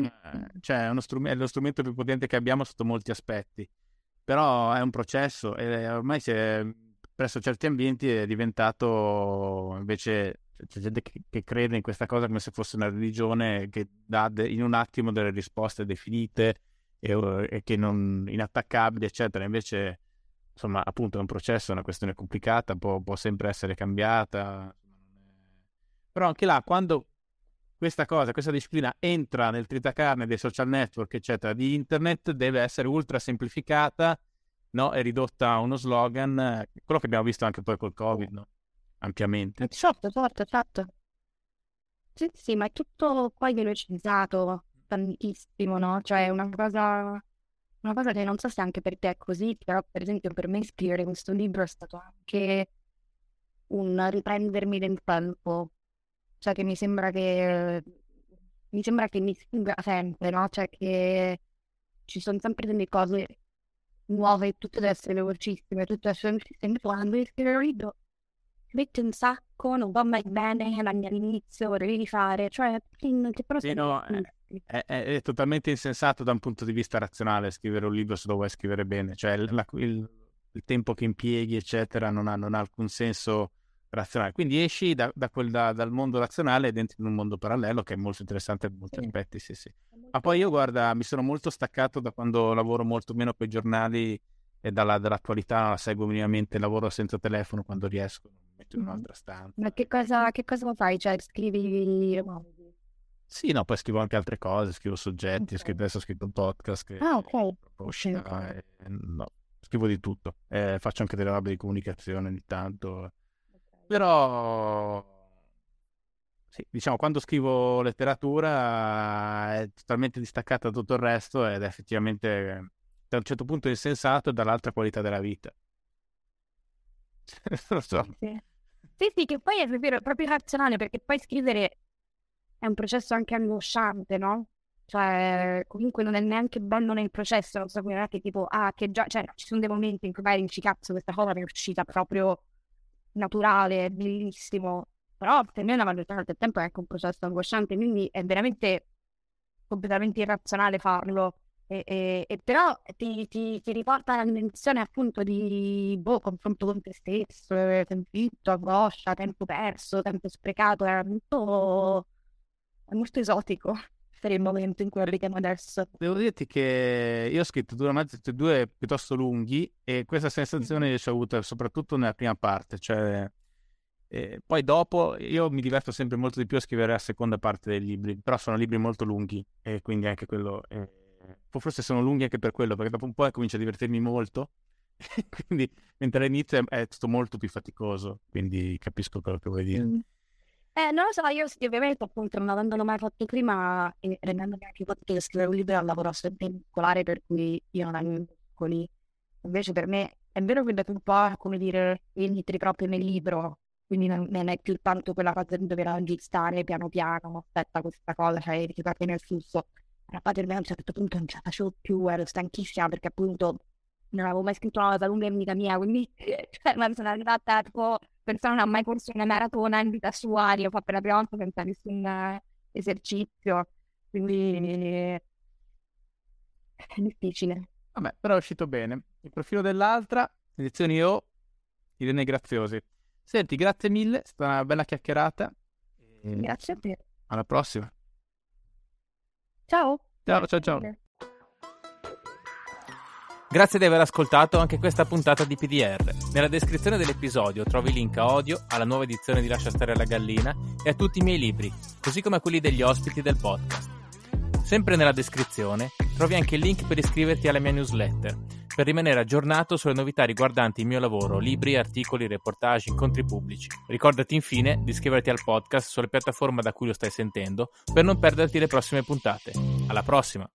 cioè è, uno strum- è lo strumento più potente che abbiamo sotto molti aspetti, però è un processo e ormai è, presso certi ambienti è diventato invece c'è gente che, che, crede in questa cosa come se fosse una religione che dà de, in un attimo delle risposte definite e, e, che non inattaccabili, eccetera. Invece, insomma, appunto è un processo, è una questione complicata, può, può sempre essere cambiata. Però anche là, quando questa cosa, questa disciplina entra nel tritacarne dei social network, eccetera, di internet, deve essere ultra semplificata no? è ridotta a uno slogan, eh, quello che abbiamo visto anche poi col Covid, no? Ampiamente. Certo, certo, certo. Sì, sì, ma è tutto poi velocizzato tantissimo, no? Cioè una cosa, una cosa che non so se anche per te è così, però per esempio per me scrivere questo libro è stato anche un riprendermi del tempo, cioè che mi sembra che mi sembra che mi scriva sempre, no? Cioè che ci sono sempre delle cose nuove, tutte deve essere velocissime, tutte deve essere velocissime. Quando scrivere un libro mette un sacco, non va mai bene, all'inizio, lo devi rifare, cioè che però sì, no, è, è, è, totalmente insensato da un punto di vista razionale scrivere un libro se lo vuoi scrivere bene, cioè la, il, il, tempo che impieghi, eccetera, non ha, non ha alcun senso razionale. Quindi esci da, da quel, da, dal mondo razionale ed entri in un mondo parallelo che è molto interessante per molti sì. aspetti, sì, sì. Ma poi io, guarda, mi sono molto staccato da quando lavoro molto meno con i giornali e dalla, dall'attualità seguo minimamente, lavoro senza telefono quando riesco, metto in un'altra stanza. Ma che cosa, che cosa fai? Cioè, scrivi Sì, no, poi scrivo anche altre cose, scrivo soggetti, okay. scrivo, adesso ho scritto un podcast che ah, ok. Uscirà, okay. eh, no, scrivo di tutto, eh, faccio anche delle robe di comunicazione ogni tanto, però, sì, diciamo, quando scrivo letteratura è totalmente distaccata da tutto il resto ed è effettivamente da un certo punto insensato e dall'altra qualità della vita. lo so. Sì. sì, che poi è proprio, proprio razionale perché poi scrivere è un processo anche angosciante, no? Cioè, comunque non è neanche bello nel processo, non so come che tipo, ah, che già, cioè, ci sono dei momenti in cui vai dici, cazzo, questa cosa mi è uscita proprio naturale, bellissimo, però per me la maggior parte del tempo è anche un processo angosciante, quindi è veramente completamente irrazionale farlo. E, e, e però ti, ti, ti, riporta alla dimensione appunto di boh, confronto con te stesso, conflitto, angoscia, tempo perso, tempo sprecato, è molto, è molto esotico per il momento in cui arriviamo adesso. Devo dirti che io ho scritto due romanzi, tutti e due piuttosto lunghi, e questa sensazione mm-hmm. l'ho avuta soprattutto nella prima parte, cioè eh, poi dopo io mi diverto sempre molto di più a scrivere la seconda parte dei libri, però sono libri molto lunghi e quindi anche quello... Eh, forse sono lunghi anche per quello, perché dopo un po' comincio a divertirmi molto, quindi mentre all'inizio è, è, tutto molto più faticoso, quindi capisco quello che vuoi dire. Mm. Eh, non lo so, io ovviamente appunto non avendolo mai fatto prima e rendendomi anche conto che scrivere un libro è un lavoro particolare per cui io non ho piccoli. Invece per me è vero che dopo un po', come dire, entri proprio nel libro, quindi non, non è più tanto quella cosa di dover aggiustare piano piano, aspetta questa cosa, cioè ti parte nel flusso. Ma per me a un certo punto non ce la facevo più, ero stanchissima perché appunto non avevo mai scritto una cosa lunga in vita mia, quindi cioè, sono arrivata tipo persona non ha mai corso una maratona in vita sua, io fa per la prima volta senza nessun esercizio, quindi è difficile. Vabbè, però è uscito bene. Il profilo dell'altra, edizioni O, Irene Graziosi. Senti, grazie mille, è stata una bella chiacchierata. Grazie a te. Alla prossima. Ciao. Ciao, ciao, ciao. Grazie di aver ascoltato anche questa puntata di PDR. Nella descrizione dell'episodio trovi link a Odio, alla nuova edizione di Lascia stare la gallina e a tutti i miei libri, così come a quelli degli ospiti del podcast. Sempre nella descrizione trovi anche il link per iscriverti alla mia newsletter, per rimanere aggiornato sulle novità riguardanti il mio lavoro, libri, articoli, reportage, incontri pubblici. Ricordati infine di iscriverti al podcast sulle piattaforme da cui lo stai sentendo per non perderti le prossime puntate. Alla prossima!